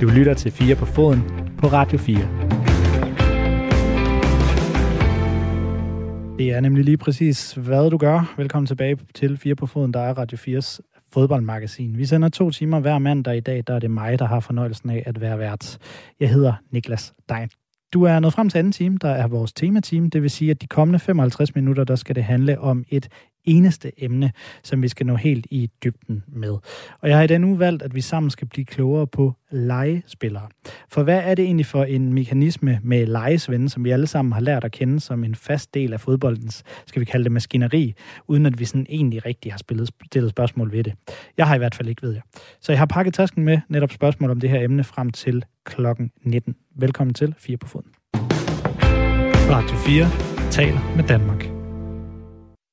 Du lytter til 4 på foden på Radio 4. Det er nemlig lige præcis, hvad du gør. Velkommen tilbage til 4 på foden, der er Radio 4's fodboldmagasin. Vi sender to timer hver mandag i dag, der er det mig, der har fornøjelsen af at være vært. Jeg hedder Niklas Dein. Du er nået frem til anden time, der er vores temateam. Det vil sige, at de kommende 55 minutter, der skal det handle om et eneste emne, som vi skal nå helt i dybden med. Og jeg har i den uge valgt, at vi sammen skal blive klogere på legespillere. For hvad er det egentlig for en mekanisme med legesvende, som vi alle sammen har lært at kende som en fast del af fodboldens, skal vi kalde det maskineri, uden at vi sådan egentlig rigtig har spillet, stillet spørgsmål ved det. Jeg har i hvert fald ikke, ved jeg. Så jeg har pakket tasken med netop spørgsmål om det her emne frem til klokken 19. Velkommen til 4 på foden. Radio 4 taler med Danmark.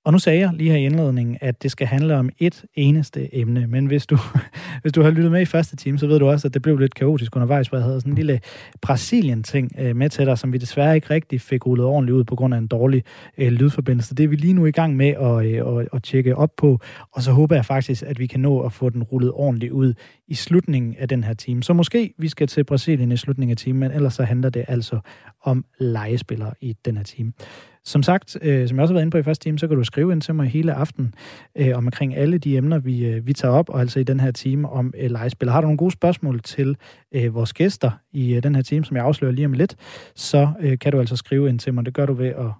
Og nu sagde jeg lige her i indledningen, at det skal handle om et eneste emne. Men hvis du, hvis du har lyttet med i første time, så ved du også, at det blev lidt kaotisk undervejs, hvor jeg havde sådan en lille Brasilien-ting øh, med til dig, som vi desværre ikke rigtig fik rullet ordentligt ud på grund af en dårlig øh, lydforbindelse. Det er vi lige nu i gang med at, øh, at, at tjekke op på, og så håber jeg faktisk, at vi kan nå at få den rullet ordentligt ud i slutningen af den her time. Så måske vi skal til Brasilien i slutningen af timen, men ellers så handler det altså om legespillere i den her time. Som sagt, øh, som jeg også har været inde på i første time, så kan du skrive ind til mig hele aften øh, omkring alle de emner, vi, øh, vi tager op, og altså i den her time om øh, legespil. Har du nogle gode spørgsmål til øh, vores gæster i øh, den her time, som jeg afslører lige om lidt, så øh, kan du altså skrive ind til mig. Det gør du ved at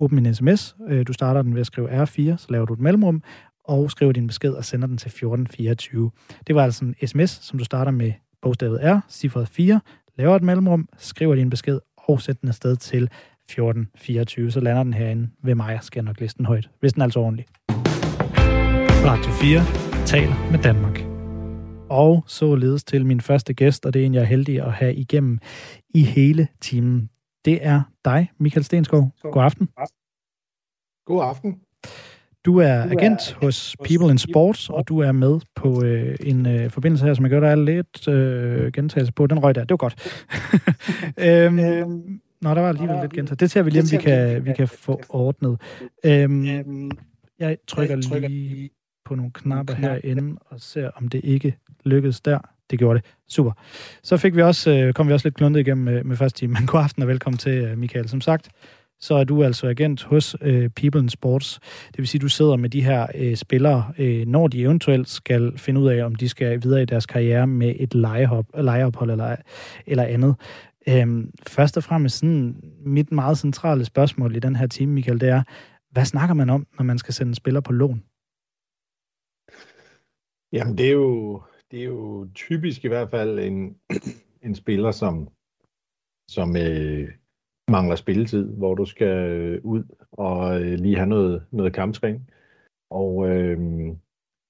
åbne min sms. Øh, du starter den ved at skrive R4, så laver du et mellemrum, og skriver din besked og sender den til 1424. Det var altså en sms, som du starter med bogstavet R, cifret 4, laver et mellemrum, skriver din besked og sætter den afsted til 14.24, så lander den herinde ved mig, skal jeg nok læse den højt, hvis den er altså ordentlig. Radio 4 taler med Danmark. Og så ledes til min første gæst, og det er en, jeg er heldig at have igennem i hele timen. Det er dig, Michael Stenskov. God aften. God aften. Du er agent hos People in Sports, og du er med på øh, en øh, forbindelse her, som jeg gør, der er lidt øh, gentagelse på. Den røg der. Det var godt. øhm, Nå, der var alligevel lidt gentaget. Det ser vi lige, om vi kan, vi kan få ordnet. Øhm, jeg trykker lige på nogle knapper herinde og ser, om det ikke lykkedes der. Det gjorde det. Super. Så fik vi også, øh, kom vi også lidt kluntet igennem med, med første time. Men god aften og velkommen til, øh, Michael. Som sagt, så er du altså agent hos øh, People in Sports. Det vil sige, at du sidder med de her øh, spillere, øh, når de eventuelt skal finde ud af, om de skal videre i deres karriere med et legehop, legeophold eller, eller andet. Øhm, først og fremmest sådan, mit meget centrale spørgsmål i den her time, Michael, det er, hvad snakker man om, når man skal sende en spiller på lån? Jamen, det er jo, det er jo typisk i hvert fald en, en spiller, som, som øh, mangler spilletid, hvor du skal øh, ud og øh, lige have noget, noget kamptræning. Og øh,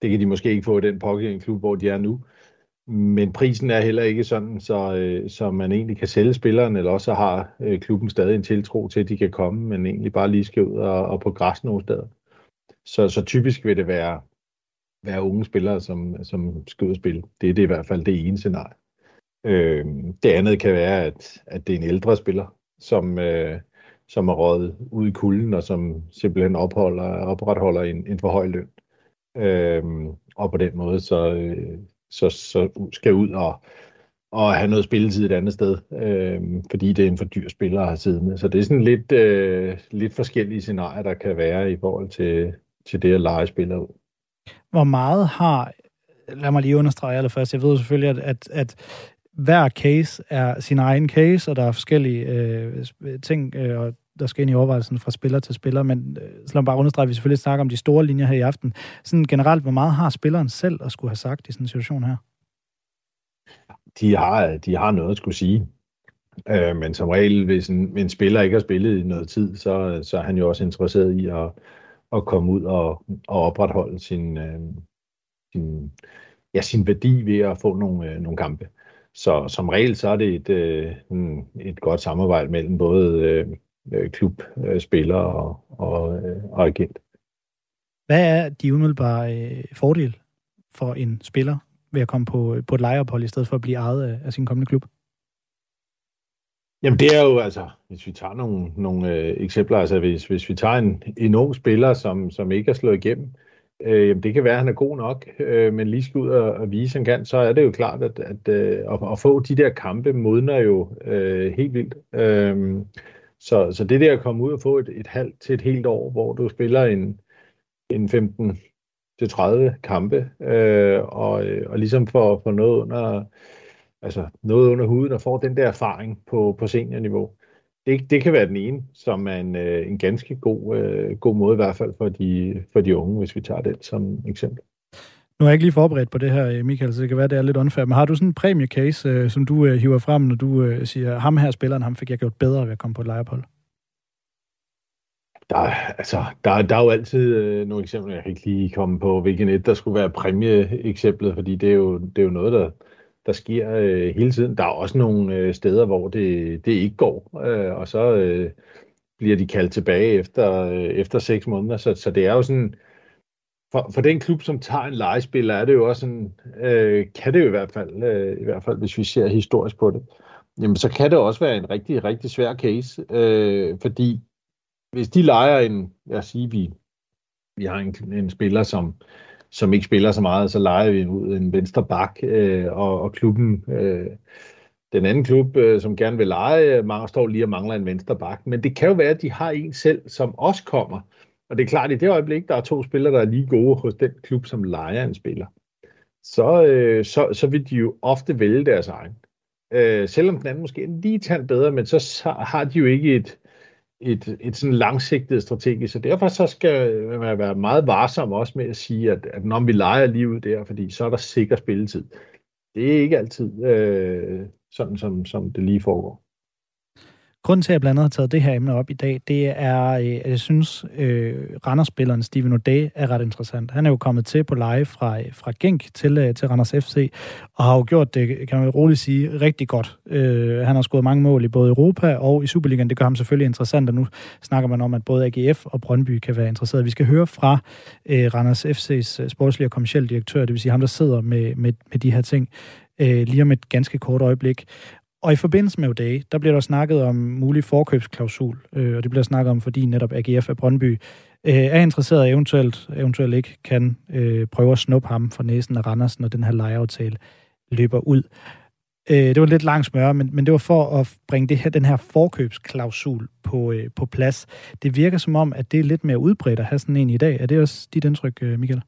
det kan de måske ikke få i den pågældende klub, hvor de er nu. Men prisen er heller ikke sådan, så, øh, så man egentlig kan sælge spilleren, eller også har øh, klubben stadig en tiltro til, at de kan komme, men egentlig bare lige skal ud og, og på græs nogle steder. Så, så typisk vil det være, være unge spillere, som, som skal ud og spille. Det er det i hvert fald det ene scenarie. Øh, det andet kan være, at, at det er en ældre spiller, som, øh, som er røget ud i kulden, og som simpelthen opholder, opretholder en, en for høj løn. Øh, og på den måde, så, øh, så, så skal ud og, og have noget spilletid et andet sted, øh, fordi det er en for dyr spiller at have siddende. Så det er sådan lidt, øh, lidt forskellige scenarier, der kan være i forhold til, til det at lege spillere ud. Hvor meget har, lad mig lige understrege allerførst, jeg ved selvfølgelig, at, at, at hver case er sin egen case, og der er forskellige øh, ting, øh, og der skal ind i overvejelsen fra spiller til spiller, men øh, så lad mig bare understrege, at vi selvfølgelig snakker om de store linjer her i aften. Sådan generelt, hvor meget har spilleren selv at skulle have sagt i sådan en situation her? De har, de har noget at skulle sige. Øh, men som regel, hvis en, en spiller ikke har spillet i noget tid, så, så er han jo også interesseret i at, at komme ud og, og opretholde sin, øh, sin, ja, sin værdi ved at få nogle, øh, nogle kampe. Så som regel, så er det et, øh, et godt samarbejde mellem både øh, øh, klubspiller øh, og, og, øh, og agent. Hvad er de umiddelbare øh, fordele for en spiller ved at komme på, på et lejeophold i stedet for at blive ejet af, af sin kommende klub? Jamen det er jo altså, hvis vi tager nogle, nogle øh, eksempler, altså hvis, hvis vi tager en, en ung spiller, som, som ikke er slået igennem, øh, jamen det kan være, at han er god nok, øh, men lige skal ud og, og vise, han kan, så er det jo klart, at, at, øh, at, at få de der kampe modner jo øh, helt vildt. Øh, så, så det der at komme ud og få et, et halvt til et helt år, hvor du spiller en, en 15 til 30 kampe, øh, og, øh, og ligesom får, får noget under altså noget under huden og får den der erfaring på, på seniorniveau. Det, det kan være den ene, som er en, øh, en ganske god, øh, god måde i hvert fald for de, for de unge, hvis vi tager det som eksempel. Nu er jeg ikke lige forberedt på det her, øh, Michael, så det kan være, det er lidt unfair. Men har du sådan en præmiecase, øh, som du øh, hiver frem, når du siger, ham her spilleren, ham fik jeg gjort bedre ved at komme på et lejerpol? Der, altså, der, der er jo altid øh, nogle eksempler, jeg kan ikke lige komme på, hvilken et der skulle være præmieeksemplet, fordi det er jo, det er jo noget, der, der sker øh, hele tiden. Der er også nogle øh, steder, hvor det, det ikke går, øh, og så øh, bliver de kaldt tilbage efter, øh, efter seks måneder. Så, så det er jo sådan, for, for den klub, som tager en legespiller, er det jo også en, øh, kan det jo i hvert fald, øh, i hvert fald hvis vi ser historisk på det, jamen så kan det også være en rigtig, rigtig svær case, øh, fordi hvis de leger en, lad os sige, vi, vi har en, en spiller, som, som ikke spiller så meget, så leger vi ud en venstre bak, øh, og, og klubben, øh, den anden klub, øh, som gerne vil lege, øh, står lige og mangler en venstre bak. Men det kan jo være, at de har en selv, som også kommer. Og det er klart, at i det øjeblik, der er to spillere, der er lige gode hos den klub, som leger en spiller, så, øh, så, så vil de jo ofte vælge deres egen. Øh, selvom den anden måske er lige tand bedre, men så, så har de jo ikke et, et, et sådan langsigtet strategisk, så derfor så skal man være meget varsom også med at sige, at, at når vi leger lige ud der, fordi så er der sikker spilletid. Det er ikke altid øh, sådan, som, som det lige foregår. Grunden til, at jeg blandt andet har taget det her emne op i dag, det er, øh, at jeg synes, øh, Randers-spilleren Steven O'Day er ret interessant. Han er jo kommet til på live fra, øh, fra Genk til, øh, til Randers FC, og har jo gjort det, kan man roligt sige, rigtig godt. Øh, han har scoret mange mål i både Europa og i Superligaen. Det gør ham selvfølgelig interessant, og nu snakker man om, at både AGF og Brøndby kan være interesseret. Vi skal høre fra øh, Randers FC's øh, sportslige og kommersielle direktør, det vil sige ham, der sidder med, med, med de her ting, øh, lige om et ganske kort øjeblik. Og i forbindelse med O'Day, der bliver der snakket om mulig forkøbsklausul, øh, og det bliver snakket om, fordi netop AGF af Brøndby øh, er interesseret eventuelt, eventuelt ikke kan øh, prøve at snuppe ham fra næsen af Randers, når den her lejeaftale løber ud. Øh, det var lidt langt smør, men, men det var for at bringe det her, den her forkøbsklausul på, øh, på plads. Det virker som om, at det er lidt mere udbredt at have sådan en i dag. Er det også dit indtryk, øh, Michael?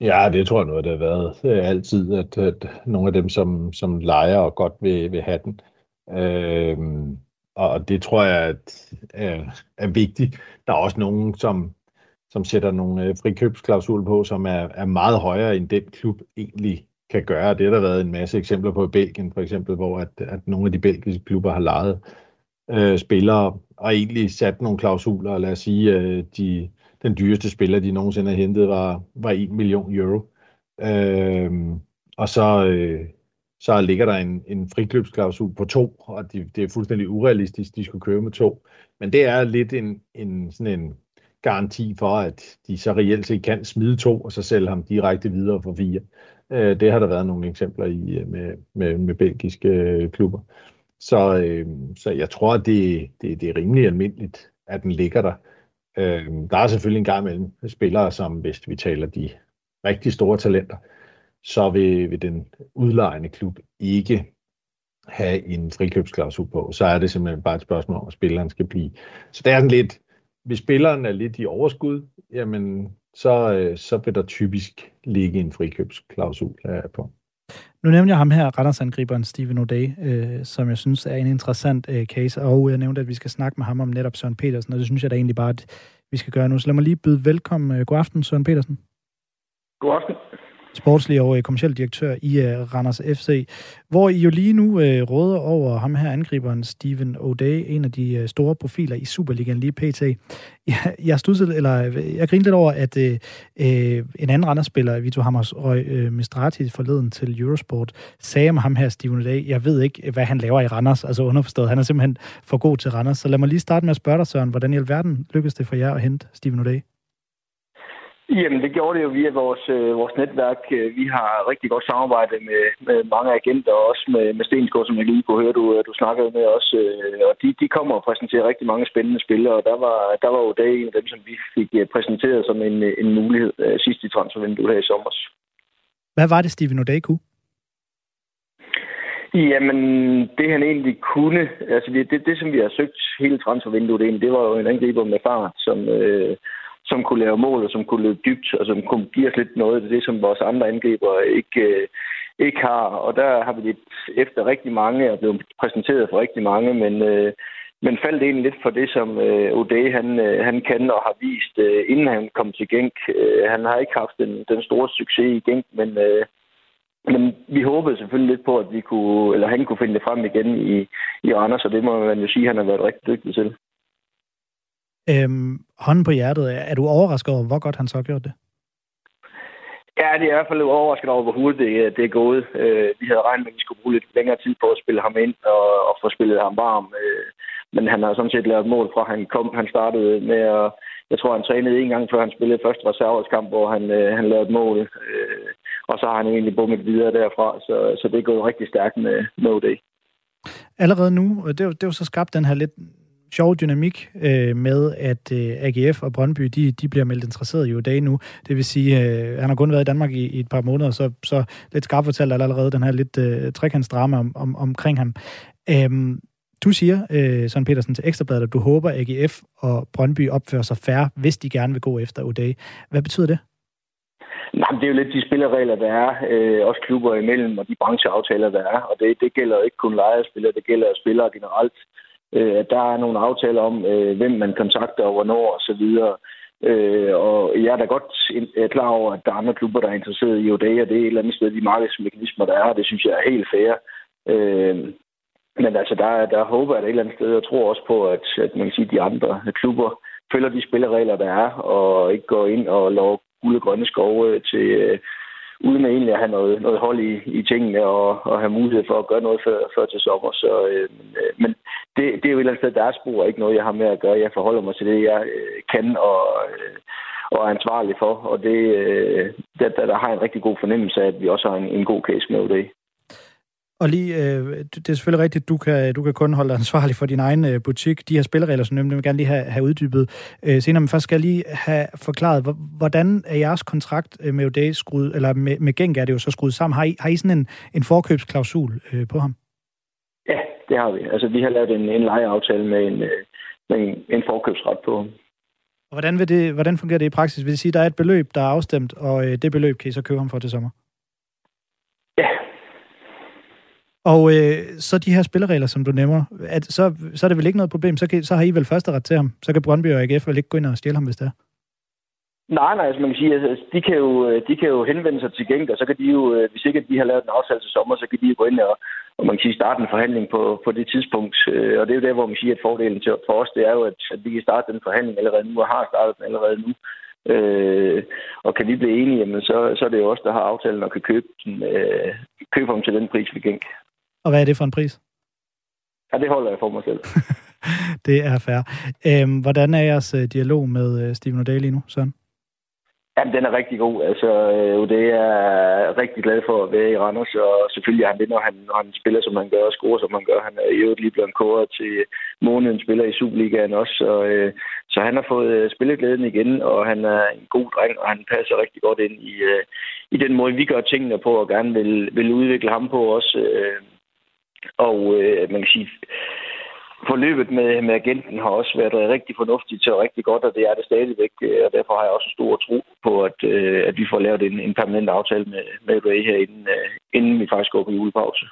Ja, det tror jeg noget, det har været øh, altid, at, at nogle af dem, som, som leger og godt vil, vil have den. Øh, og det tror jeg at, er, er vigtigt. Der er også nogen, som, som sætter nogle øh, frikøbsklausul på, som er, er meget højere, end den klub egentlig kan gøre. Det har der været en masse eksempler på i Belgien, for eksempel, hvor at, at nogle af de belgiske klubber har lejet øh, spillere og egentlig sat nogle klausuler. Lad os sige, øh, de den dyreste spiller, de nogensinde har hentet, var, var 1 million euro. Øh, og så, øh, så ligger der en, en frikløbsklausul på to, og det, det er fuldstændig urealistisk, de skulle købe med to. Men det er lidt en, en, sådan en garanti for, at de så reelt set kan smide to, og så sælge ham direkte videre for fire. Øh, det har der været nogle eksempler i øh, med, med, med belgiske øh, klubber. Så, øh, så jeg tror, at det, det, det er rimelig almindeligt, at den ligger der. Øh, der er selvfølgelig en gang imellem spillere, som hvis vi taler de rigtig store talenter, så vil, vil den udlejende klub ikke have en frikøbsklausul på. Så er det simpelthen bare et spørgsmål om, at spilleren skal blive. Så det er sådan lidt, hvis spilleren er lidt i overskud, jamen så, øh, så vil der typisk ligge en frikøbsklausul øh, på. Nu nævnte jeg ham her, Randersangriberen Steven O'Day, øh, som jeg synes er en interessant øh, case, og jeg nævnte, at vi skal snakke med ham om netop Søren Petersen, og det synes jeg da egentlig bare, at vi skal gøre nu. Så lad mig lige byde velkommen. Øh, god aften, Søren Petersen. God aften sportslig og øh, kommersiel direktør i øh, Randers FC, hvor I jo lige nu øh, råder over ham her angriberen Steven O'Day, en af de øh, store profiler i Superligaen lige pt. Jeg, jeg studsede, eller øh, jeg grinede lidt over, at øh, øh en anden Randers-spiller, Vito Hammers Røg Mistrati forleden til Eurosport, sagde om ham her Steven O'Day, jeg ved ikke, hvad han laver i Randers, altså underforstået, han er simpelthen for god til Randers. Så lad mig lige starte med at spørge dig, Søren, hvordan i alverden lykkedes det for jer at hente Steven O'Day? Jamen, det gjorde det jo via vores, øh, vores netværk. Øh, vi har rigtig godt samarbejde med, med mange agenter, og også med, med Stensgaard, som jeg lige kunne høre, du, øh, du snakkede med os. Øh, og de, de kommer og præsenterer rigtig mange spændende spillere, og der var, der var jo dag en af dem, som vi fik øh, præsenteret som en, en mulighed øh, sidst i transfervinduet her i sommer. Hvad var det, Steven O'Day kunne? Jamen, det han egentlig kunne, altså det, det, det som vi har søgt hele transfervinduet, det var jo en angriber med fart, som, øh, som kunne lave mål, og som kunne løbe dybt, og som kunne give os lidt noget af det, som vores andre angriber ikke, øh, ikke har. Og der har vi lidt efter rigtig mange, og blevet præsenteret for rigtig mange, men, øh, men faldt egentlig lidt for det, som øh, Ode han, øh, han kan og har vist, øh, inden han kom til Genk. Øh, han har ikke haft den, den store succes i Genk, men, øh, men vi håbede selvfølgelig lidt på, at vi kunne, eller han kunne finde det frem igen i, i Anders, og det må man jo sige, at han har været rigtig dygtig til. Øhm, hånden på hjertet, er du overrasket over, hvor godt han så har gjort det? Ja, det er i hvert fald overrasket over, hvor hurtigt det, det er gået. Øh, vi havde regnet med, at vi skulle bruge lidt længere tid på at spille ham ind og, og få spillet ham varm. Øh, men han har sådan set lavet mål fra, han kom. Han startede med at... Jeg tror, han trænede en gang, før han spillede første reserveskamp, hvor han, øh, han lavede et mål. Øh, og så har han egentlig bummet videre derfra. Så, så det er gået rigtig stærkt med No Day. Allerede nu, det er, jo, det er jo så skabt den her lidt sjov dynamik øh, med, at øh, AGF og Brøndby, de, de bliver meldt interesseret i dag nu. Det vil sige, øh, han har kun været i Danmark i, i et par måneder, så, så lidt skarpt fortalt allerede den her lidt øh, trekantsdrama om, om, omkring ham. Øhm, du siger, øh, Søren Petersen, til Ekstrabladet, at du håber, at AGF og Brøndby opfører sig færre, hvis de gerne vil gå efter Uday. Hvad betyder det? Nej, det er jo lidt de spilleregler, der er, øh, også klubber imellem, og de brancheaftaler, der er. Og det, det gælder ikke kun lejespillere, det gælder spillere generelt øh, der er nogle aftaler om, øh, hvem man kontakter og hvornår osv. Øh, og jeg er da godt øh, klar over, at der er andre klubber, der er interesseret i Odea, og det er et eller andet sted de markedsmekanismer, der er, og det synes jeg er helt fair. Øh, men altså, der, der håber jeg et eller andet sted, og tror også på, at, at man kan sige, at de andre klubber følger de spilleregler, der er, og ikke går ind og lover guld og grønne skove til, øh, uden at egentlig at have noget, noget hold i, i tingene og, og have mulighed for at gøre noget før, før til sommer. Så, øh, men øh, det, det er jo et eller andet sted deres spor, ikke noget, jeg har med at gøre. Jeg forholder mig til det, jeg øh, kan og, øh, og er ansvarlig for. Og det, øh, der, der, der har jeg en rigtig god fornemmelse af, at vi også har en, en god case med det. Og lige, øh, det er selvfølgelig rigtigt, du kan, du kan kun holde dig ansvarlig for din egen øh, butik. De her spilleregler, som nemlig vil gerne lige have, have uddybet øh, senere, men først skal jeg lige have forklaret, hvordan er jeres kontrakt øh, med O'Day skruet, eller med, med Genk er det jo så skruet sammen. Har I, har I sådan en, en forkøbsklausul øh, på ham? Ja, det har vi. Altså, vi har lavet en, en lejeaftale med en, øh, med en, en forkøbsret på ham. Og hvordan, vil det, hvordan fungerer det i praksis? Vil det sige, at der er et beløb, der er afstemt, og øh, det beløb kan I så købe ham for til sommer? Ja, og øh, så de her spilleregler, som du nævner, at så, så er det vel ikke noget problem. Så, kan, så har I vel første ret til ham. Så kan Brøndby og AGF vel ikke gå ind og stjæle ham, hvis det er. Nej, nej, altså man kan sige, altså, de, kan jo, de kan jo henvende sig til gængder, så kan de jo, øh, hvis ikke de har lavet en aftale til sommer, så kan de jo gå ind og, og man kan sige, starte en forhandling på, på det tidspunkt. Øh, og det er jo der, hvor man siger, at fordelen til, for os, det er jo, at, at vi kan starte den forhandling allerede nu, og har startet den allerede nu. Øh, og kan vi blive enige, jamen, så, så er det jo os, der har aftalen og kan købe, den, øh, købe ham til den pris, vi gænk. Og hvad er det for en pris? Ja, det holder jeg for mig selv. det er fair. Øhm, hvordan er jeres øh, dialog med øh, Steven O'Day lige nu, Søren? Jamen, den er rigtig god. Altså, øh, det er rigtig glad for at være i Randers, og selvfølgelig er han det, når han, når han spiller, som han gør, og scorer, som han gør. Han er i øvrigt lige blevet kåret til måneden spiller i Superligaen også, så, øh, så han har fået øh, spilleglæden igen, og han er en god dreng, og han passer rigtig godt ind i, øh, i den måde, vi gør tingene på, og gerne vil, vil udvikle ham på også. Øh, og øh, man kan sige, forløbet med, med agenten har også været rigtig fornuftigt og rigtig godt, og det er det stadigvæk. Øh, og derfor har jeg også stor tro på, at, øh, at vi får lavet en, en permanent aftale med, med Ray her, inden, øh, inden vi faktisk går på julepause.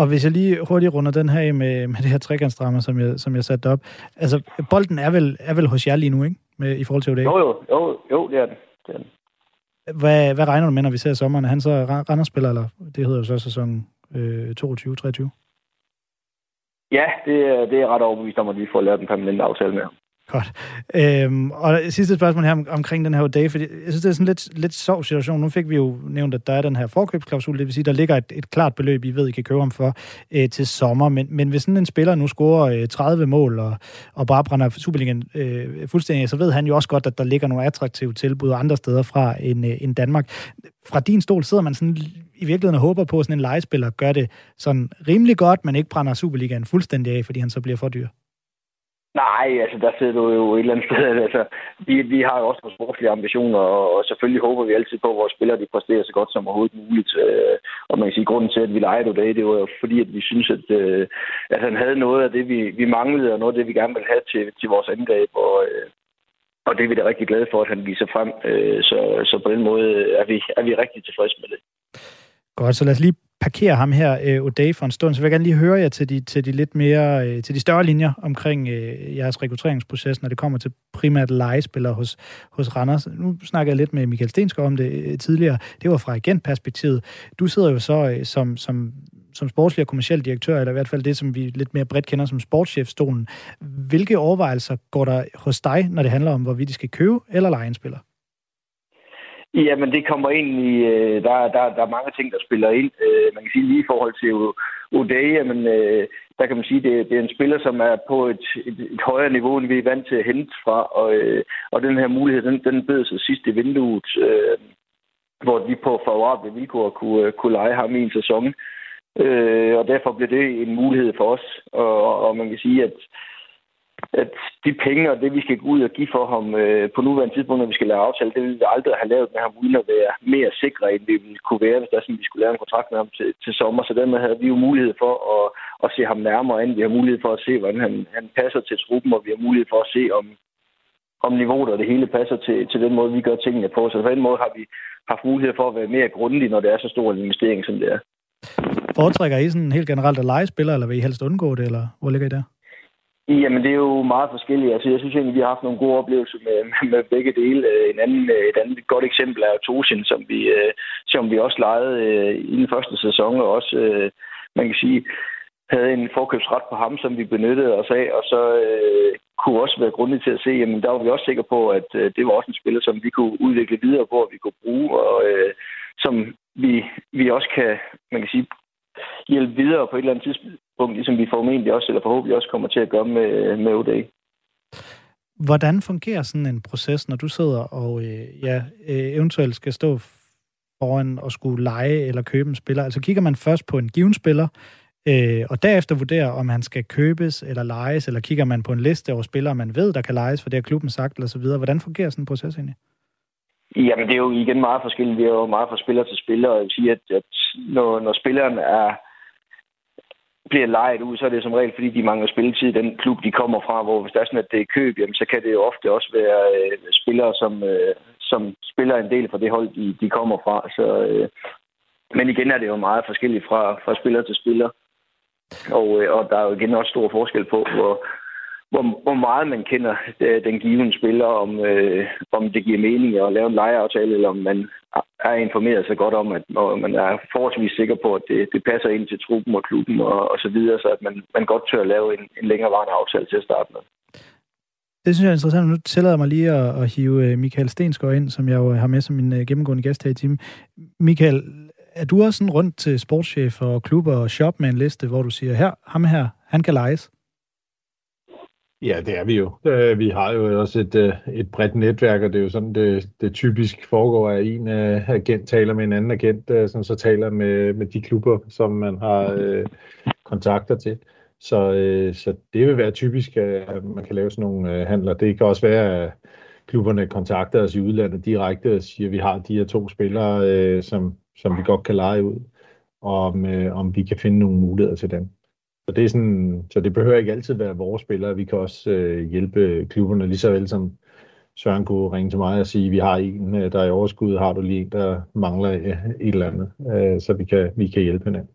Og hvis jeg lige hurtigt runder den her med, med det her trekantsdrama, som jeg, som jeg satte op. Altså, bolden er vel, er vel hos jer lige nu, ikke? Med, I forhold til det. Jo, jo, jo, jo det er det. det, er det. Hvad, hvad regner du med, når vi ser sommeren? Er han så Randers-spiller, eller det hedder jo så sæson øh, 22-23? Ja, det, det er ret overbevist om, at vi får lavet en permanent aftale med ham. Godt. Øhm, og sidste spørgsmål her om, omkring den her dag, for jeg synes, det er sådan lidt, lidt sjov situation. Nu fik vi jo nævnt, at der er den her forkøbsklausul, det vil sige, der ligger et, et klart beløb, I ved, I kan købe ham for øh, til sommer. Men, men hvis sådan en spiller nu scorer øh, 30 mål og, og bare brænder Superligaen øh, fuldstændig, så ved han jo også godt, at der ligger nogle attraktive tilbud andre steder fra end, øh, end Danmark. Fra din stol sidder man sådan i virkeligheden og håber på, at sådan en legespiller gør det sådan rimelig godt, men ikke brænder Superligaen fuldstændig af, fordi han så bliver for dyr. Nej, altså der sidder du jo et eller andet sted. Altså, vi, vi har jo også vores sportslige ambitioner, og, og selvfølgelig håber vi altid på, at vores spillere de præsterer så godt som overhovedet muligt. Øh, og man kan sige, at grunden til, at vi lejede det, det var jo fordi, at vi synes, at, øh, at han havde noget af det, vi, vi manglede, og noget af det, vi gerne ville have til, til vores angreb. Og, øh, og det er vi da rigtig glade for, at han viser frem. Øh, så, så på den måde er vi, er vi rigtig tilfredse med det. Godt, så lad os lige parkere ham her, øh, O'Day, for en stund, så vil jeg gerne lige høre jer til de, til de lidt mere, øh, til de større linjer omkring øh, jeres rekrutteringsproces, når det kommer til primært legespillere hos, hos Randers. Nu snakker jeg lidt med Michael Stensgaard om det øh, tidligere. Det var fra agentperspektivet. Du sidder jo så øh, som, som, som sportslig og kommersiel direktør, eller i hvert fald det, som vi lidt mere bredt kender som sportschefstolen. Hvilke overvejelser går der hos dig, når det handler om, hvorvidt de skal købe eller lege en spiller? Jamen, det kommer ind i... Øh, der, der, der er mange ting, der spiller ind. Øh, man kan sige lige i forhold til O'Day, men øh, der kan man sige, det, det er en spiller, som er på et, et, et højere niveau, end vi er vant til at hente fra. Og, øh, og den her mulighed, den, den bød sig sidst i vinduet, øh, hvor vi på favorable vilkår kunne, øh, kunne lege ham i en sæson. Øh, og derfor blev det en mulighed for os. Og, og man kan sige, at at de penge og det, vi skal gå ud og give for ham øh, på nuværende tidspunkt, når vi skal lave aftale, det ville vi aldrig have lavet med ham, uden at være mere sikre, end vi ville kunne være, hvis der sådan, vi skulle lave en kontrakt med ham til, til sommer. Så dermed havde vi jo mulighed for at, at se ham nærmere ind. Vi har mulighed for at se, hvordan han, han passer til truppen, og vi har mulighed for at se, om, om niveauet og det hele passer til, til den måde, vi gør tingene på. Så på den måde har vi haft mulighed for at være mere grundige, når det er så stor en investering, som det er. Foretrækker I sådan helt generelt at lege spiller, eller vil I helst undgå det, eller hvor ligger I der? Jamen, det er jo meget forskelligt. Altså, jeg synes egentlig, vi har haft nogle gode oplevelser med, med begge dele. Øh, en anden, øh, et andet godt eksempel er Toshin, som vi, øh, som vi også lejede i den første sæson, og også, man kan sige, havde en forkøbsret på ham, som vi benyttede os af, og så øh, kunne også være grundigt til at se, jamen der var vi også sikre på, at øh, det var også en spiller, som vi kunne udvikle videre på, og vi kunne bruge, og øh, som vi, vi også kan, man kan sige, hjælpe videre på et eller andet tidspunkt, ligesom vi formentlig også, eller forhåbentlig også kommer til at gøre med, med ODA. Hvordan fungerer sådan en proces, når du sidder og øh, ja, øh, eventuelt skal stå foran og skulle lege eller købe en spiller? Altså kigger man først på en given spiller, øh, og derefter vurderer, om han skal købes eller lejes, eller kigger man på en liste over spillere, man ved, der kan lejes, for det har klubben sagt, eller så videre. Hvordan fungerer sådan en proces egentlig? Jamen, det er jo igen meget forskelligt. Det er jo meget fra spiller til spiller, og jeg vil sige, at, at når, når spilleren er, bliver lejet ud, så er det som regel, fordi de mangler spilletid i den klub, de kommer fra, hvor hvis der er sådan, at det er køb, jamen, så kan det jo ofte også være øh, spillere, som, øh, som spiller en del fra det hold, de, de kommer fra. Så, øh, men igen er det jo meget forskelligt fra, fra spiller til spiller. Og, øh, og der er jo igen også stor forskel på, hvor, hvor, hvor meget man kender øh, den givende spiller, om, øh, om det giver mening at lave en lejeaftale, eller om man er informeret så godt om, at man er forholdsvis sikker på, at det, det passer ind til truppen og klubben og, og så videre, så at man, man godt tør at lave en, en længerevarende aftale til at starte med. Det synes jeg er interessant. Nu tillader jeg mig lige at, at hive øh, Michael Stensgaard ind, som jeg jo har med som min øh, gennemgående gæst her i timen. Michael, er du også sådan rundt til sportschef og klubber og shop med en liste, hvor du siger, her, ham her, han kan lejes? Ja, det er vi jo. Øh, vi har jo også et, øh, et bredt netværk, og det er jo sådan, det, det typisk foregår, at en øh, agent taler med en anden agent, som så taler med, med de klubber, som man har øh, kontakter til. Så, øh, så det vil være typisk, at man kan lave sådan nogle øh, handler. Det kan også være, at klubberne kontakter os i udlandet direkte og siger, at vi har de her to spillere, øh, som, som vi godt kan lege ud, og om, øh, om vi kan finde nogle muligheder til dem. Så det, er sådan, så det behøver ikke altid være vores spillere. Vi kan også øh, hjælpe klubberne lige så vel som Søren kunne ringe til mig og sige, vi har en, øh, der er i overskud, har du lige en, der mangler øh, et eller andet, øh, så vi kan, vi kan hjælpe hinanden.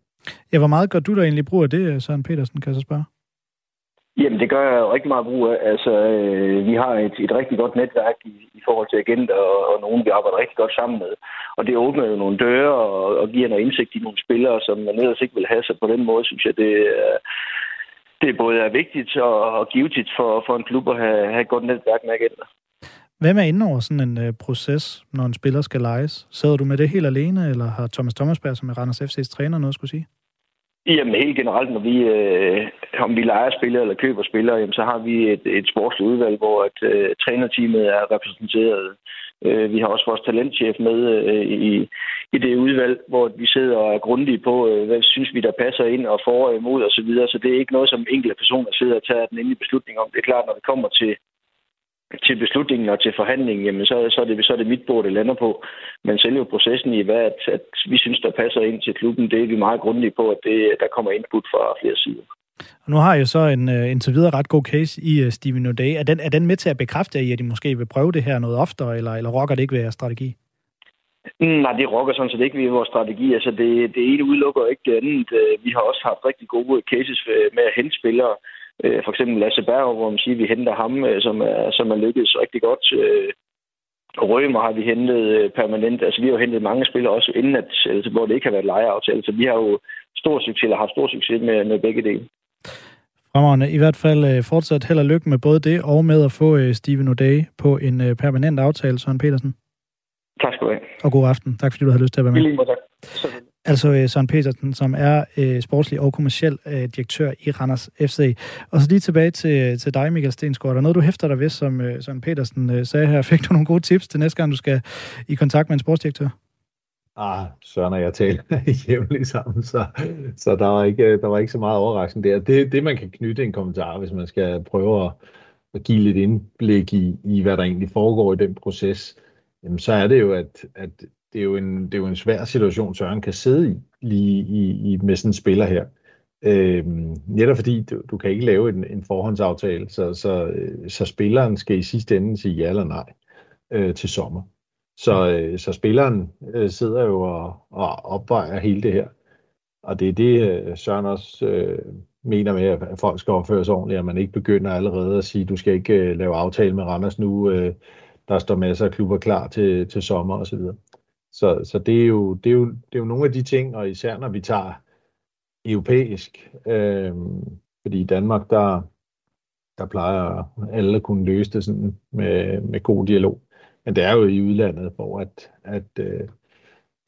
Ja, hvor meget gør du der egentlig brug af det, øh, Søren Petersen, kan jeg så spørge? Jamen, det gør jeg rigtig meget brug af. Altså, øh, vi har et, et rigtig godt netværk i, i forhold til agenter og, og nogen, vi arbejder rigtig godt sammen med. Og det åbner jo nogle døre og, og giver noget indsigt i nogle spillere, som man ellers ikke vil have. Så på den måde synes jeg, det, det det både er vigtigt og, og givetigt for, for en klub at have, have et godt netværk med agenter. Hvem er inde over sådan en øh, proces, når en spiller skal lejes? Sidder du med det helt alene, eller har Thomas Thomasberg, som er Randers FC's træner, noget at skulle sige? Jamen helt generelt, når vi, øh, om vi leger spillere eller køber spillere, jamen, så har vi et, et sportsligt udvalg, hvor at, øh, trænerteamet er repræsenteret. Øh, vi har også vores talentchef med øh, i, i det udvalg, hvor vi sidder og er grundige på, øh, hvad synes vi, der passer ind og for og imod osv. Så, videre. så det er ikke noget, som enkelte personer sidder og tager den endelige beslutning om. Det er klart, når det kommer til til beslutningen og til forhandlingen, jamen så, så, er det, så er det mit bord, det lander på. Men selve processen i, hvad at, at vi synes, der passer ind til klubben, det er vi meget grundige på, at det, der kommer input fra flere sider. Og nu har jeg så en indtil videre ret god case i uh, Steven O'Day. Er den, er den med til at bekræfte, at I måske vil prøve det her noget oftere, eller, eller rokker det ikke ved jeres strategi? Mm, nej, det rokker sådan set ikke ved vores strategi. Altså det, det ene udelukker ikke det andet. Øh, vi har også haft rigtig gode cases med at hente spillere, Øh, for eksempel Lasse Berg, hvor man siger, at vi henter ham, øh, som er, som er lykkedes rigtig godt. Øh, Rømer har vi hentet øh, permanent. Altså, vi har jo hentet mange spillere også inden, at, altså, hvor det ikke har været lejeaftale. Så vi har jo stor succes, eller haft stor succes med, med begge dele. Fremragende. I hvert fald øh, fortsat held og lykke med både det og med at få øh, Steven O'Day på en øh, permanent aftale, Søren Petersen. Tak skal du have. Og god aften. Tak fordi du havde lyst til at være med. I lige måde, tak. Altså øh, Søren Petersen, som er øh, sportslig og kommersiel øh, direktør i Randers FC. Og så lige tilbage til, øh, til dig, Michael Stensgaard. Er der noget, du hæfter dig ved, som øh, Søren Petersen øh, sagde her? Fik du nogle gode tips til næste gang, du skal i kontakt med en sportsdirektør? Ah, Søren og jeg taler jævnligt ligesom, sammen, så, så der, var ikke, der var ikke så meget overraskende der. Det, det, man kan knytte en kommentar, hvis man skal prøve at, at give lidt indblik i, i, hvad der egentlig foregår i den proces, jamen så er det jo, at, at det, er jo en, det er jo en svær situation, Søren kan sidde i, lige i, i med sådan en spiller her. Øhm, netop fordi du, du kan ikke lave en, en forhåndsaftale, så, så, så spilleren skal i sidste ende sige ja eller nej øh, til sommer. Så, øh, så spilleren øh, sidder jo og, og opvejer hele det her. Og det er det, øh, Søren også øh, mener med, at folk skal opføre sig ordentligt, at man ikke begynder allerede at sige, du skal ikke øh, lave aftale med Randers nu, øh, der står masser af klubber klar til, til sommer osv. Så, så, det, er jo, det, er jo, det er jo nogle af de ting, og især når vi tager europæisk, øh, fordi i Danmark, der, der plejer alle at kunne løse det sådan med, med god dialog. Men det er jo i udlandet, hvor at, at øh,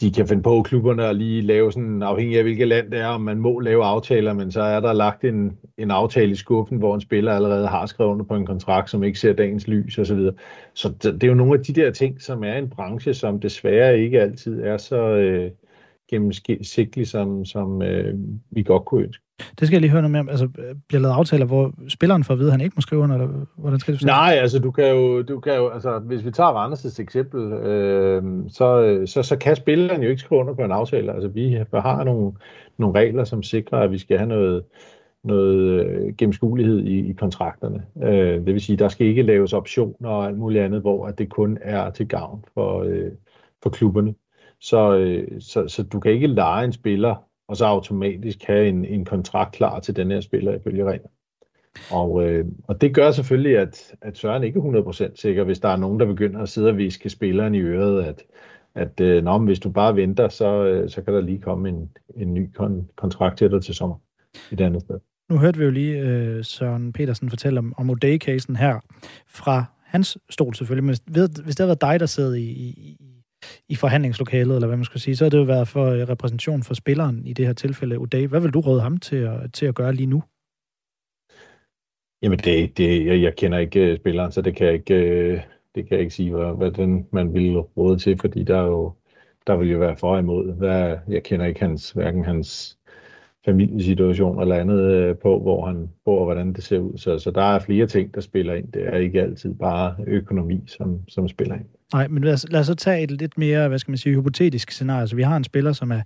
de kan finde på klubberne og lige lave sådan, afhængig af hvilket land det er, om man må lave aftaler, men så er der lagt en, en aftale i skuffen, hvor en spiller allerede har skrevet under på en kontrakt, som ikke ser dagens lys osv. Så, videre. så det er jo nogle af de der ting, som er en branche, som desværre ikke altid er så øh, gennemsigtig, som, som øh, vi godt kunne ønske. Det skal jeg lige høre noget mere om. Altså, bliver lavet aftaler, hvor spilleren får at vide, at han ikke må skrive under, eller hvordan skal det forstås? Nej, altså du kan jo, du kan jo altså, hvis vi tager Randers' eksempel, øh, så, så, så kan spilleren jo ikke skrive under på en aftale. Altså vi har nogle, nogle regler, som sikrer, at vi skal have noget, noget øh, gennemskuelighed i, i kontrakterne. Øh, det vil sige, der skal ikke laves optioner og alt muligt andet, hvor at det kun er til gavn for, øh, for klubberne. Så, øh, så, så du kan ikke lege en spiller og så automatisk have en, en kontrakt klar til den her spiller ifølge regler. Og, øh, og det gør selvfølgelig, at, at Søren ikke er 100% sikker, hvis der er nogen, der begynder at sidde og viske spilleren i øret, at, at øh, nå, hvis du bare venter, så, øh, så kan der lige komme en, en ny kon- kontrakt til dig til sommer et andet sted. Nu hørte vi jo lige øh, Søren Petersen fortælle om, om O'Day-casen her fra hans stol selvfølgelig, men hvis det havde været dig, der sad i, i, i forhandlingslokalet, eller hvad man skal sige, så har det jo været for øh, repræsentation for spilleren i det her tilfælde, Uday. Hvad vil du råde ham til at, til at gøre lige nu? Jamen, det, det, jeg, jeg kender ikke øh, spilleren, så det kan jeg ikke, øh, det kan jeg ikke sige, hvad, hvad den, man ville råde til, fordi der er jo, der vil jo være for imod. Hvad, jeg kender ikke hans, hverken hans familiesituation eller andet på, hvor han bor og hvordan det ser ud. Så, så der er flere ting, der spiller ind. Det er ikke altid bare økonomi, som, som spiller ind. Nej, men lad os, lad os så tage et lidt mere, hvad skal man sige, hypotetisk scenarie. Så vi har en spiller, som er,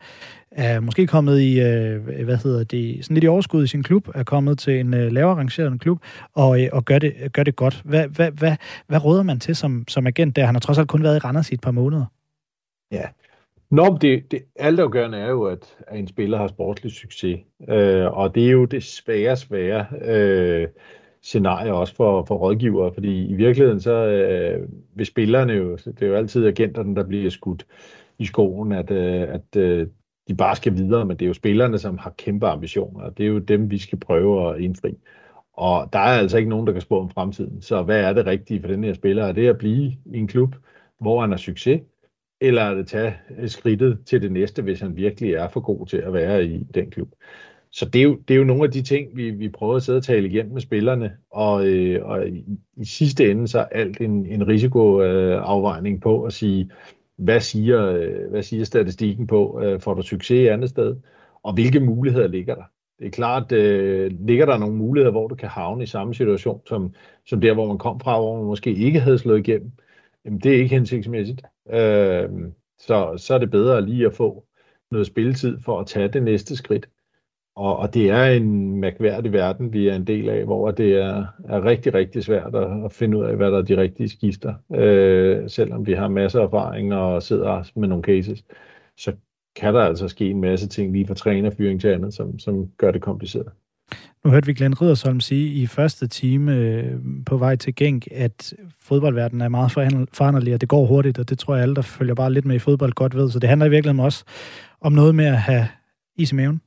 er måske kommet i, øh, hvad hedder det, sådan lidt i overskud i sin klub, er kommet til en øh, lavere rangeret klub, og, øh, og gør, det, gør det godt. Hvad, hvad, hvad, hvad råder man til som, som agent der? Han har trods alt kun været i Randers i et par måneder. Ja, Nå, det, det altafgørende er jo, at, at en spiller har sportslig succes, øh, og det er jo det svære, svære øh, scenarie også for, for rådgivere, fordi i virkeligheden så øh, vil spillerne jo, det er jo altid agenterne, der bliver skudt i skoen, at, øh, at øh, de bare skal videre, men det er jo spillerne, som har kæmpe ambitioner, og det er jo dem, vi skal prøve at indfri. Og der er altså ikke nogen, der kan spå om fremtiden. Så hvad er det rigtige for den her spiller? Er det at blive i en klub, hvor han har succes? Eller at tage skridtet til det næste, hvis han virkelig er for god til at være i den klub? Så det er, jo, det er jo nogle af de ting, vi, vi prøver at sidde og tale igennem med spillerne, og, øh, og i, i sidste ende så er alt en, en risikoafvejning øh, på at sige, hvad siger, øh, hvad siger statistikken på, øh, får du succes i andet sted, og hvilke muligheder ligger der? Det er klart, øh, ligger der nogle muligheder, hvor du kan havne i samme situation, som, som der, hvor man kom fra, hvor man måske ikke havde slået igennem. Jamen, det er ikke hensigtsmæssigt. Øh, så, så er det bedre lige at få noget spilletid for at tage det næste skridt. Og, og det er en mærkværdig verden, vi er en del af, hvor det er, er rigtig, rigtig svært at, at finde ud af, hvad der er de rigtige skister. Øh, selvom vi har masser af erfaring og sidder med nogle cases, så kan der altså ske en masse ting lige fra trænerfyring til andet, som, som gør det kompliceret. Nu hørte vi Glenn Riddersholm sige i første time øh, på vej til Genk, at fodboldverdenen er meget foranderlig, og det går hurtigt, og det tror jeg alle, der følger bare lidt med i fodbold, godt ved. Så det handler i virkeligheden også om noget med at have is i maven.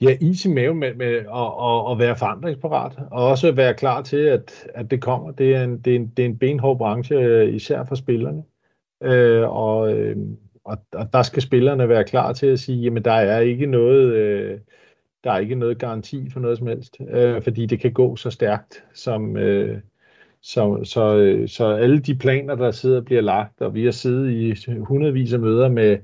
Ja, is i maven med, med at, at, at være forandringsparat, og også være klar til, at, at det kommer. Det er en, det er en, det er en benhård branche, øh, især for spillerne. Øh, og, øh, og, og der skal spillerne være klar til at sige, jamen der er ikke noget, øh, der er ikke noget garanti for noget som helst, øh, fordi det kan gå så stærkt, som, øh, så, så, så alle de planer, der sidder, bliver lagt, og vi har siddet i hundredvis af møder med,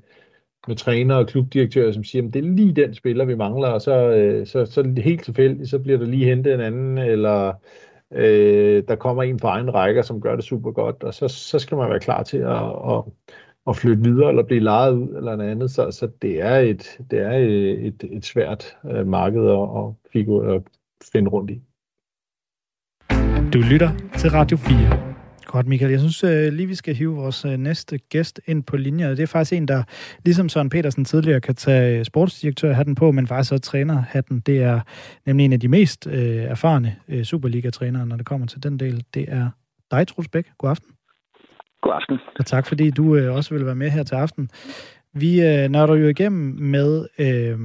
med træner og klubdirektører, som siger, at det er lige den spiller, vi mangler, og så, øh, så, så helt tilfældigt, så bliver der lige hentet en anden, eller øh, der kommer en fra egen rækker, som gør det super godt, og så, så skal man være klar til at, at, at flytte videre, eller blive lejet ud, eller noget andet, så, så det er et, det er et, et svært øh, marked at, at, figur, at finde rundt i. Du lytter til Radio 4. Godt, Michael. Jeg synes øh, lige, vi skal hive vores øh, næste gæst ind på linjen. Det er faktisk en, der ligesom Søren Petersen tidligere kan tage øh, sportsdirektør hatten på, men faktisk også træner hatten. Det er nemlig en af de mest øh, erfarne øh, Superliga-trænere, når det kommer til den del. Det er dig, Truls Bæk. God aften. God aften. Og tak, fordi du øh, også vil være med her til aften. Vi øh, nørder jo igennem med øh,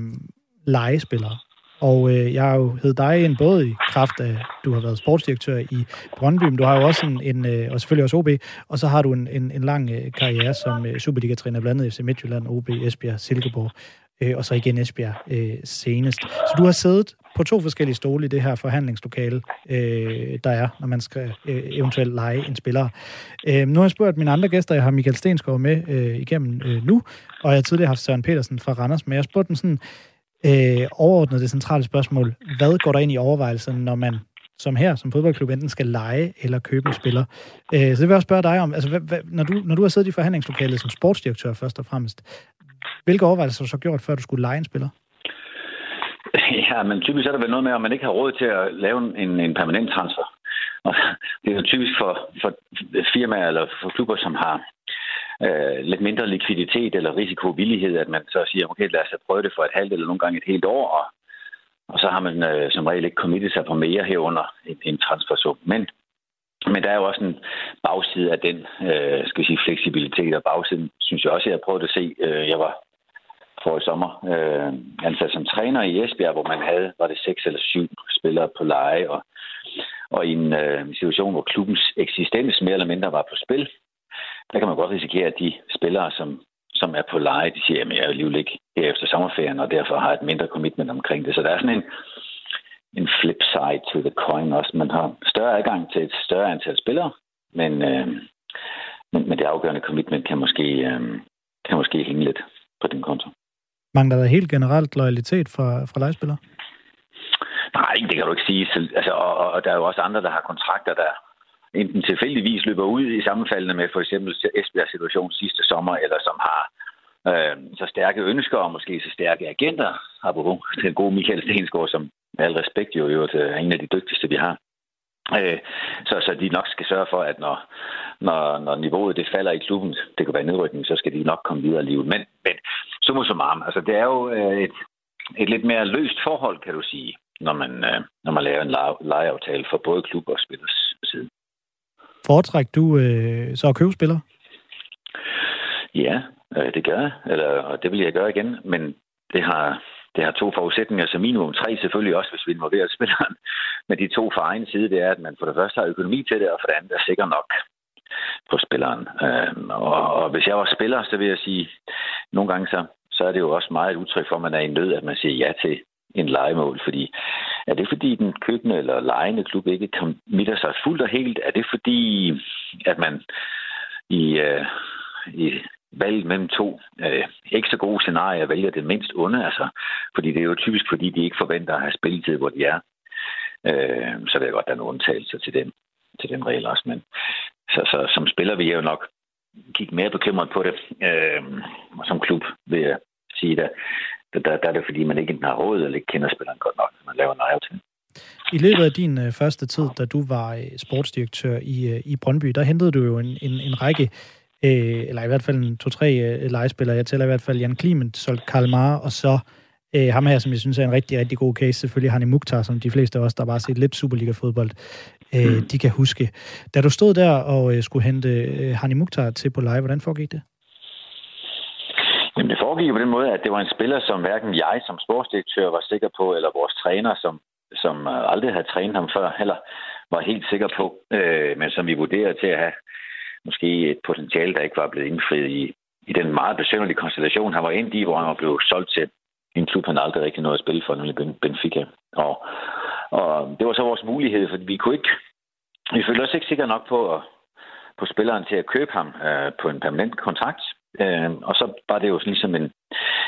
legespillere. Og øh, jeg har jo hed dig ind både i kraft af, du har været sportsdirektør i Brøndby, men du har jo også en, en øh, og selvfølgelig også OB, og så har du en, en, en lang øh, karriere som øh, Superliga-træner, blandt andet FC Midtjylland, OB, Esbjerg, Silkeborg, øh, og så igen Esbjerg øh, senest. Så du har siddet på to forskellige stole i det her forhandlingslokale, øh, der er, når man skal øh, eventuelt lege en spiller. Øh, nu har jeg spurgt mine andre gæster, jeg har Michael Stenskov med øh, igennem øh, nu, og jeg har tidligere haft Søren Petersen fra Randers, men jeg har spurgt dem sådan, øh, overordnet det centrale spørgsmål. Hvad går der ind i overvejelsen, når man som her, som fodboldklub, enten skal lege eller købe en spiller. Øh, så det vil jeg også spørge dig om, altså, hvad, hvad, når, du, når du har siddet i forhandlingslokalet som sportsdirektør først og fremmest, hvilke overvejelser har du så gjort, før du skulle lege en spiller? Ja, men typisk er der vel noget med, at man ikke har råd til at lave en, en permanent transfer. Og det er jo typisk for, for firmaer eller for klubber, som har øh, lidt mindre likviditet eller risikovillighed, at man så siger, okay, lad os prøve det for et halvt eller nogle gange et helt år, og, og så har man øh, som regel ikke committet sig på mere herunder en, en transfersum. Men, men der er jo også en bagside af den øh, skal vi sige, fleksibilitet, og bagsiden synes jeg også, jeg har prøvet at se. Øh, jeg var for i sommer øh, ansat som træner i Esbjerg, hvor man havde, var det seks eller syv spillere på leje, og, og i en øh, situation, hvor klubbens eksistens mere eller mindre var på spil, der kan man godt risikere, at de spillere, som, som er på leje, de siger, at jeg er alligevel ikke her efter sommerferien, og derfor har et mindre commitment omkring det. Så der er sådan en, en flip side to the coin også. Man har større adgang til et større antal spillere, men, øh, men, men det afgørende commitment kan måske, øh, kan måske hænge lidt på den konto. Mangler der helt generelt loyalitet fra, fra legespillere? Nej, det kan du ikke sige. Altså, og, og der er jo også andre, der har kontrakter, der, enten tilfældigvis løber ud i sammenfaldene med for eksempel Esbjergs situation sidste sommer, eller som har øh, så stærke ønsker og måske så stærke agenter, har på den gode Michael Stensgaard, som med al respekt jo øh, er en af de dygtigste, vi har. Øh, så, så de nok skal sørge for, at når, når, når niveauet det falder i klubben, det kan være nedrykning, så skal de nok komme videre i livet. Men, men summa summarum, altså det er jo øh, et, et lidt mere løst forhold, kan du sige, når man, øh, når man laver en lejeaftale for både klub og spillers side. Foretræk du øh, så at købe spillere? Ja, Øh, det gør jeg, eller, og det vil jeg gøre igen, men det har, det har to forudsætninger, så minimum tre selvfølgelig også, hvis vi involverer spilleren. Men de to fra egen side, det er, at man for det første har økonomi til det, og for det andet er sikker nok på spilleren. Øh, og, og hvis jeg var spiller, så vil jeg sige, nogle gange så, så er det jo også meget et udtryk for, at man er i nød, at man siger ja til en legemål. Fordi er det fordi den købende eller lejende klub ikke committer sig fuldt og helt? Er det fordi, at man i, øh, i valget mellem to øh, ikke så gode scenarier vælger det mindst onde? Altså, fordi det er jo typisk, fordi de ikke forventer at have spilletid, hvor de er. Øh, så det er godt, at der er nogle undtagelser til den, til den regel også. Men, så, så som spiller vil jeg jo nok kigge mere bekymret på det. Øh, som klub vil jeg sige, der, der, der er det fordi, man ikke har råd eller ikke kender spilleren godt nok, når man laver en aftale. I løbet af din øh, første tid, da du var øh, sportsdirektør i, øh, i Brøndby, der hentede du jo en, en, en række, øh, eller i hvert fald en to-tre øh, legespillere. Jeg tæller i hvert fald Jan Kliment, solgt Karl Mar, og så øh, ham her, som jeg synes er en rigtig, rigtig god case. Selvfølgelig Hani Mukhtar, som de fleste af os, der bare har set lidt Superliga-fodbold, øh, mm. de kan huske. Da du stod der og øh, skulle hente øh, Hani Mukhtar til på live, hvordan foregik det? Jamen, det foregik på den måde, at det var en spiller, som hverken jeg som sportsdirektør var sikker på, eller vores træner, som, som øh, aldrig havde trænet ham før, heller var helt sikker på, øh, men som vi vurderede til at have måske et potentiale, der ikke var blevet indfriet i, i den meget besynderlige konstellation, han var ind i, hvor han var blevet solgt til en klub, han aldrig rigtig nåede at spille for, nemlig Benfica. Og, og det var så vores mulighed, for vi kunne ikke, vi følte os ikke sikre nok på, på spilleren til at købe ham øh, på en permanent kontrakt. Øh, og så var det jo ligesom en,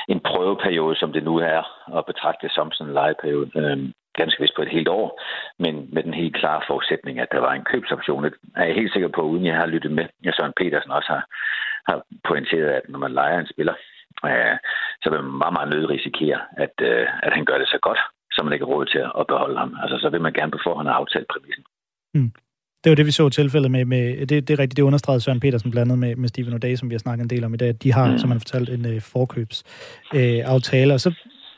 en prøveperiode, som det nu er, at betragte som sådan en legeperiode. Øh, ganske vist på et helt år, men med den helt klare forudsætning, at der var en købsoption. Det er jeg helt sikker på, uden jeg har lyttet med. Jeg Søren Petersen også har, har pointeret, at når man leger en spiller, øh, så vil man meget, meget nødt risikere, at, øh, at han gør det så godt, så man ikke har råd til at beholde ham. Altså, så vil man gerne på forhånd have aftalt præmissen. Mm. Det var det, vi så tilfældet med, med det, det er rigtigt, det understregede Søren Petersen blandt andet med, med Steven O'Day, som vi har snakket en del om i dag. De har, mm. som man fortalt, en uh, forkøbsaftale. Uh, aftale. og så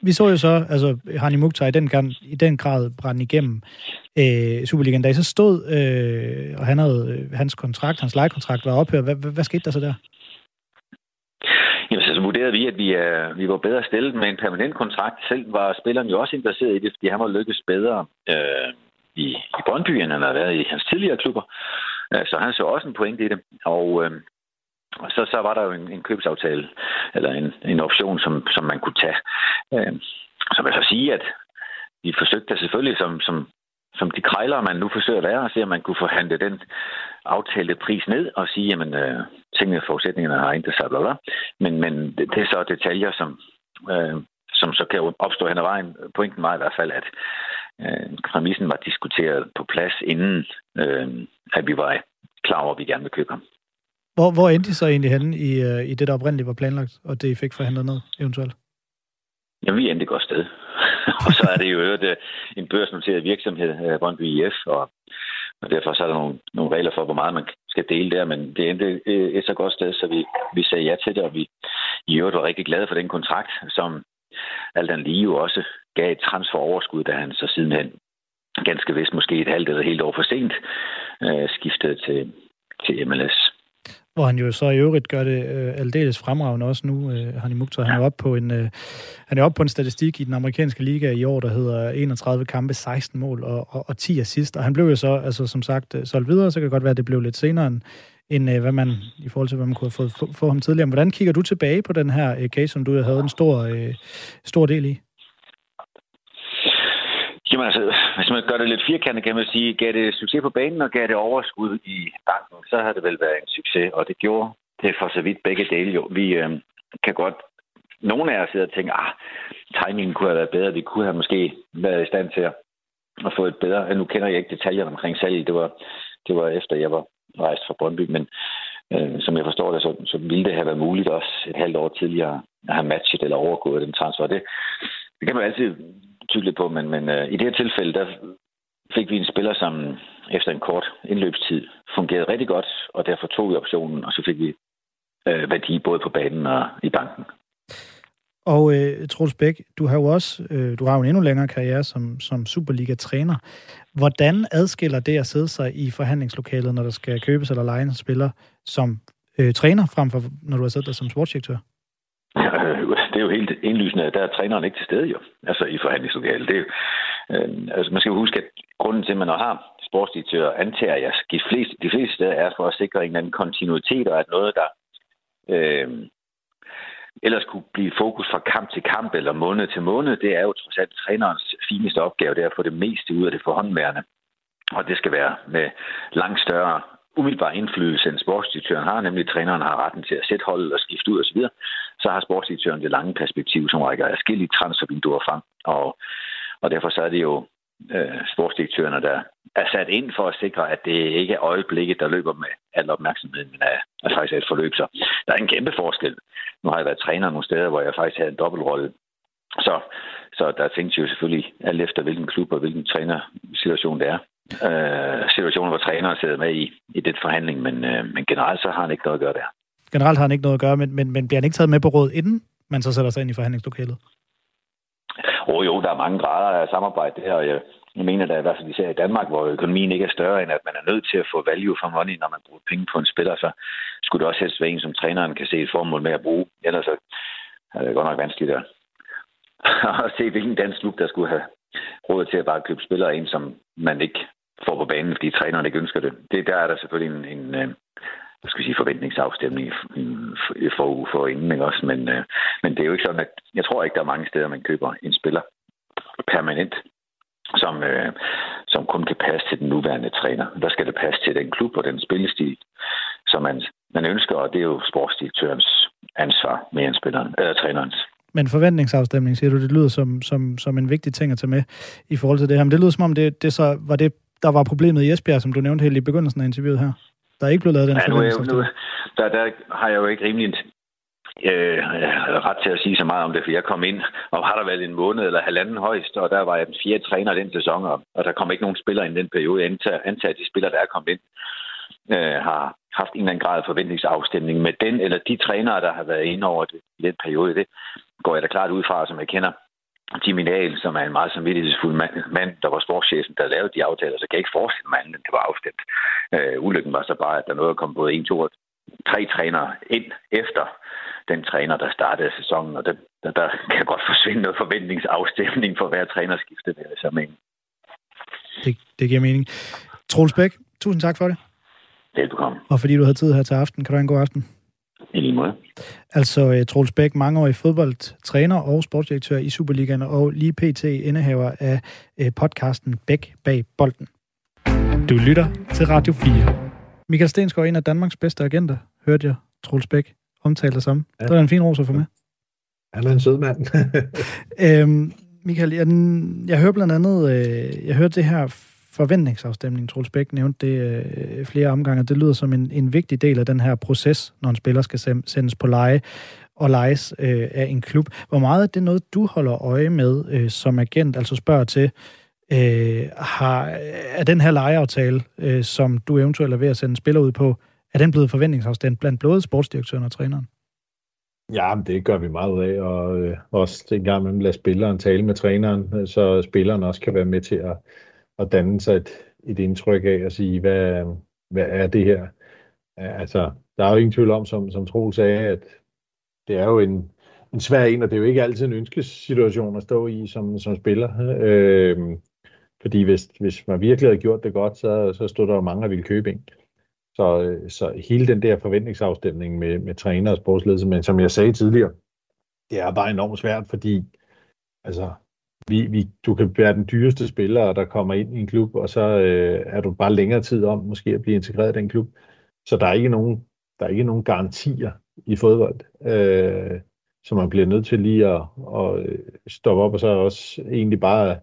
vi så jo så, altså Hani Mukhtar i den, i den grad brændt igennem øh, Superligaen, da I så stod, øh, og han havde, hans kontrakt, hans lejekontrakt var ophørt. Hvad, hvad, hvad skete der så der? Jamen, så vurderede vi, at vi, er, vi var bedre stillet med en permanent kontrakt. Selv var spilleren jo også interesseret i det, fordi han var lykkes bedre øh, i, i Brøndby, end han har været i hans tidligere klubber. Øh, så han så også en pointe i det. Og, øh, og så, så var der jo en, en købsaftale, eller en, en option, som, som man kunne tage. Øh, så vil jeg så sige, at vi forsøgte selvfølgelig, som, som, som de krejler, man nu forsøger at være, at se, om man kunne forhandle den aftalte pris ned og sige, jamen, øh, tingene og forudsætningerne har ikke sig, bla, bla. Men, men det, det er så detaljer, som, øh, som så kan opstå hen ad vejen. Pointen var i hvert fald, at øh, præmissen var diskuteret på plads, inden øh, at vi var klar over, at vi gerne ville købe ham. Hvor, hvor endte I så egentlig henne i, øh, i det, der oprindeligt var planlagt, og det I fik forhandlet ned eventuelt? Ja, vi endte godt sted. og så er det jo øvrigt øh, en børsnoteret virksomhed, øh, Brøndby IF, og, og derfor så er der nogle, nogle regler for, hvor meget man skal dele der, men det endte et så godt sted, så vi, vi sagde ja til det, og vi i øvrigt var rigtig glade for den kontrakt, som alt andet lige jo også gav et transferoverskud, da han så sidenhen ganske vist måske et halvt eller helt år for sent øh, skiftede til, til MLS. Hvor han jo så i øvrigt gør det øh, aldeles fremragende også nu. Øh, han i Mukhtar, han er oppe på en øh, han er oppe på en statistik i den amerikanske liga i år, der hedder 31 kampe, 16 mål og, og, og 10 assist. Og han blev jo så, altså som sagt, øh, solgt videre, så kan det godt være, at det blev lidt senere end, end øh, hvad man, i forhold til, hvad man kunne have fået få, få ham tidligere. Hvordan kigger du tilbage på den her øh, case, som du havde en stor, øh, stor del i? Jamen altså, hvis man gør det lidt firkantet, kan man sige, gav det succes på banen og gav det overskud i banken, så har det vel været en succes, og det gjorde det for så vidt begge dele jo. Vi øh, kan godt, nogle af os sidder og tænker, ah, timingen kunne have været bedre, vi kunne have måske været i stand til at, at få et bedre, nu kender jeg ikke detaljerne omkring salget, det var, det var efter jeg var rejst fra Brøndby, men øh, som jeg forstår det, så, så ville det have været muligt også et halvt år tidligere at have matchet eller overgået den transfer. Det, det kan man altid tydeligt på, men, men øh, i det her tilfælde, der fik vi en spiller, som efter en kort indløbstid fungerede rigtig godt, og derfor tog vi optionen, og så fik vi øh, værdi både på banen og i banken. Og øh, Troels Bæk, du har jo også øh, du har jo en endnu længere karriere som, som Superliga-træner. Hvordan adskiller det at sidde sig i forhandlingslokalet, når der skal købes eller lejes en spiller, som øh, træner, frem for når du har siddet der som sportsdirektør? Det er jo helt indlysende, at der er træneren ikke til stede jo, altså i forhandlingslokalet. Det er jo, øh, altså man skal jo huske, at grunden til, at man har sportsdirektør, antager jeg, de fleste, de fleste steder er for at sikre en eller anden kontinuitet, og at noget, der øh, ellers kunne blive fokus fra kamp til kamp eller måned til måned, det er jo trods alt trænerens fineste opgave, det er at få det meste ud af det forhåndværende. Og det skal være med langt større umiddelbar indflydelse, end sportsdirektøren har, nemlig træneren har retten til at sætte holdet og skifte ud osv., så har sportsdirektøren det lange perspektiv, som rækker afskillige transfervinduer frem. Og, og derfor så er det jo øh, sportsdirektørerne, der er sat ind for at sikre, at det ikke er øjeblikket, der løber med al opmærksomheden, men er, er faktisk et forløb. Så der er en kæmpe forskel. Nu har jeg været træner nogle steder, hvor jeg faktisk havde en dobbeltrolle. Så, så der tænkte jo selvfølgelig alt efter, hvilken klub og hvilken trænersituation det er. Øh, situationer, hvor træneren sidder med i, i den forhandling, men, øh, men generelt så har han ikke noget at gøre der. Generelt har han ikke noget at gøre, men, men, men bliver han ikke taget med på råd, inden man så sætter sig ind i forhandlingslokalet? Åh oh, jo, der er mange grader af samarbejde der, og jeg, jeg mener da i hvert fald især i Danmark, hvor økonomien ikke er større, end at man er nødt til at få value for money, når man bruger penge på en spiller, så skulle det også helst være en, som træneren kan se et formål med at bruge. Ellers er det godt nok vanskeligt at, at se, hvilken dansk klub, der skulle have råd til at bare købe spillere ind, som man ikke får på banen, fordi træneren ikke ønsker det. det der er der selvfølgelig en, en, øh, skal vi sige, forventningsafstemning for, for inden, ikke også? Men, øh, men det er jo ikke sådan, at jeg tror ikke, der er mange steder, man køber en spiller permanent, som, øh, som kun kan passe til den nuværende træner. Der skal det passe til den klub og den spillestil, som man, man ønsker, og det er jo sportsdirektørens ansvar mere end spilleren, eller trænerens. Men forventningsafstemning, siger du, det lyder som, som, som en vigtig ting at tage med i forhold til det her. Men det lyder som om, det, det så var det, der var problemet i Esbjerg, som du nævnte helt i begyndelsen af interviewet her. Der er ikke blevet lavet den ja, nu, er, nu der, der har jeg jo ikke rimelig øh, ret til at sige så meget om det, for jeg kom ind, og har der været en måned eller halvanden højst, og der var jeg den fjerde træner den sæson, og, og der kom ikke nogen spillere ind den periode. Jeg antager, antager at de spillere, der er kommet ind, øh, har haft en eller anden grad af forventningsafstemning med den eller de trænere, der har været inde over det, i den periode. Det går jeg da klart ud fra, som jeg kender Jimmy Nahl, som er en meget samvittighedsfuld mand, mand, der var sportschefen, der lavede de aftaler, så kan jeg ikke forestille mig, at det var afstemt. Øh, ulykken var så bare, at der nåede at komme både en, to og tre trænere ind efter den træner, der startede sæsonen, og det, der, der kan godt forsvinde noget forventningsafstemning for hver trænerskifte, vil jeg så mene. Det, det giver mening. Troels Bæk, tusind tak for det. Velbekomme. Og fordi du havde tid her til aften, kan du have en god aften. I lige måde. Altså uh, Troels Bæk, mangeårig fodboldtræner og sportsdirektør i Superligaen, og lige pt. indehaver af uh, podcasten Bæk bag bolden. Du lytter til Radio 4. Michael Stensgaard, en af Danmarks bedste agenter, hørte jeg Troels Bæk omtale dig som. Ja. Det var en fin ros at få med. Han er en sød mand. øhm, Michael, jeg, jeg hører blandt andet, øh, jeg hørte det her forventningsafstemning, Troels Bæk nævnte det øh, flere omgange, det lyder som en, en vigtig del af den her proces, når en spiller skal sendes på leje og lejes øh, af en klub. Hvor meget er det noget, du holder øje med øh, som agent, altså spørger til, øh, har, er den her lejeaftale, øh, som du eventuelt er ved at sende spiller ud på, er den blevet forventningsafstemt blandt både sportsdirektøren og træneren? Ja, det gør vi meget ud af, og øh, også en gang imellem lade spilleren tale med træneren, øh, så spilleren også kan være med til at, at danne sig et, et indtryk af at sige, hvad, hvad er det her? Altså, der er jo ingen tvivl om, som, som Troel sagde, at det er jo en, en svær en, og det er jo ikke altid en ønskesituation at stå i som, som spiller. Øh, fordi hvis, hvis man virkelig havde gjort det godt, så, så stod der jo mange, der ville købe en. Så, så hele den der forventningsafstemning med, med træner og sportsledelse, men som jeg sagde tidligere, det er bare enormt svært, fordi altså, vi, vi, du kan være den dyreste spiller, der kommer ind i en klub, og så øh, er du bare længere tid om måske at blive integreret i den klub. Så der er ikke nogen, der er ikke nogen garantier i fodbold, øh, så man bliver nødt til lige at, at øh, stoppe op, og så også egentlig bare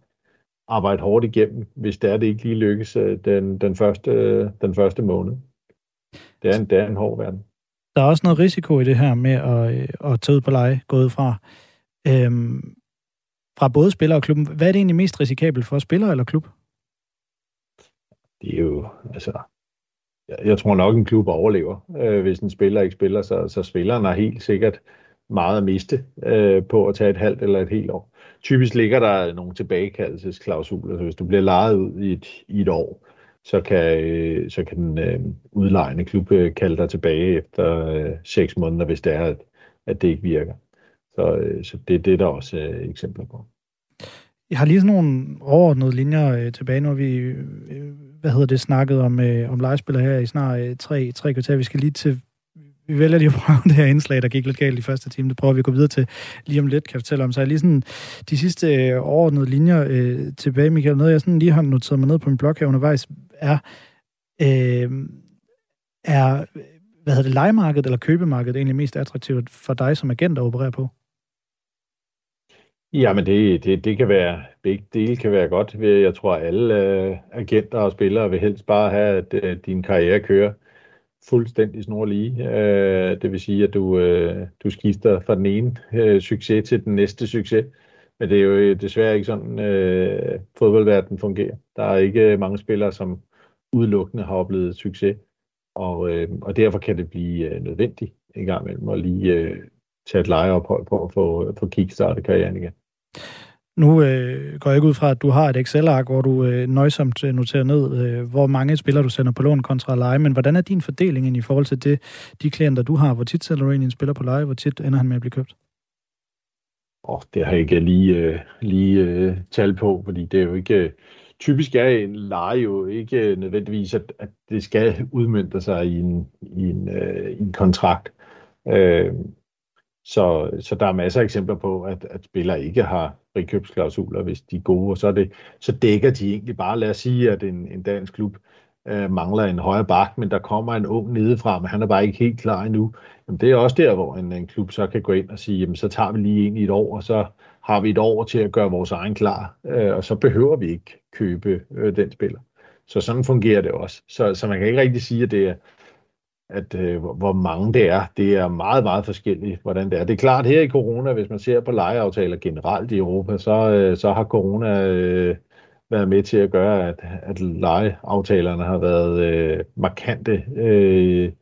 arbejde hårdt igennem, hvis det er, det ikke lige lykkes øh, den, den, første, den første måned. Det er, en, det er en hård verden. Der er også noget risiko i det her med at, øh, at tage ud på leje, gået fra, øhm, fra både spiller og klubben. Hvad er det egentlig mest risikabelt for spiller eller klub? Det er jo, altså, jeg, jeg tror nok, en klub overlever. Øh, hvis en spiller ikke spiller, så, så spilleren har helt sikkert meget at miste øh, på at tage et halvt eller et helt år. Typisk ligger der nogle tilbagekaldelsesklausuler, så hvis du bliver lejet ud i et, i et år, så kan, øh, så kan den øh, udlejende klub øh, kalde dig tilbage efter øh, seks måneder, hvis det er, at, at det ikke virker. Så, øh, så det er det, der også er eksempler på. Jeg har lige sådan nogle overordnede linjer øh, tilbage, når vi øh, hvad hedder det, snakket om, øh, om legespillere her i snart øh, tre, tre kvarter. Vi skal lige til vi vælger lige at prøve det her indslag, der gik lidt galt i første time. Det prøver vi at gå videre til lige om lidt, kan jeg fortælle om. Så jeg lige sådan de sidste øh, overordnede linjer øh, tilbage, Michael. Noget, jeg sådan lige har noteret mig ned på min blog her undervejs, er, øh, er hvad hedder det, legemarkedet eller købemarkedet egentlig mest attraktivt for dig som agent at operere på? Ja, men det, det, det kan være, begge dele kan være godt. Jeg tror, at alle øh, agenter og spillere vil helst bare have, at uh, din karriere kører fuldstændig snorlige. Øh, det vil sige, at du, øh, du skifter fra den ene øh, succes til den næste succes. Men det er jo øh, desværre ikke sådan, øh, fodboldverdenen fungerer. Der er ikke øh, mange spillere, som udelukkende har oplevet succes. Og, øh, og derfor kan det blive øh, nødvendigt en gang imellem at lige øh, tage et lejeophold på at få, få kickstartet karrieren igen. Nu øh, går jeg ikke ud fra, at du har et Excel-ark, hvor du øh, nøjsomt øh, noterer ned, øh, hvor mange spillere du sender på lån kontra leje, men hvordan er din fordeling i forhold til det, de klienter, du har? Hvor tit sælger du egentlig en spiller på leje? Hvor tit ender han med at blive købt? Oh, det har jeg ikke lige, øh, lige øh, tal på, fordi det er jo ikke... Øh, typisk er en leje jo ikke øh, nødvendigvis, at, at det skal udmyndte sig i en, i en, øh, i en kontrakt. Øh, så, så der er masser af eksempler på, at, at spillere ikke har frikøbsklausuler, hvis de er gode, og så, er det, så dækker de egentlig bare, lad os sige, at en, en dansk klub øh, mangler en højre bak, men der kommer en ung nedefra, men han er bare ikke helt klar endnu. Jamen, det er også der, hvor en, en klub så kan gå ind og sige, jamen, så tager vi lige ind i et år, og så har vi et år til at gøre vores egen klar, øh, og så behøver vi ikke købe øh, den spiller. Så sådan fungerer det også. Så, så man kan ikke rigtig sige, at det er, at øh, hvor mange det er. Det er meget, meget forskelligt, hvordan det er. Det er klart, her i corona, hvis man ser på lejeaftaler generelt i Europa, så, øh, så har corona øh, været med til at gøre, at, at lejeaftalerne har været øh, markante øh,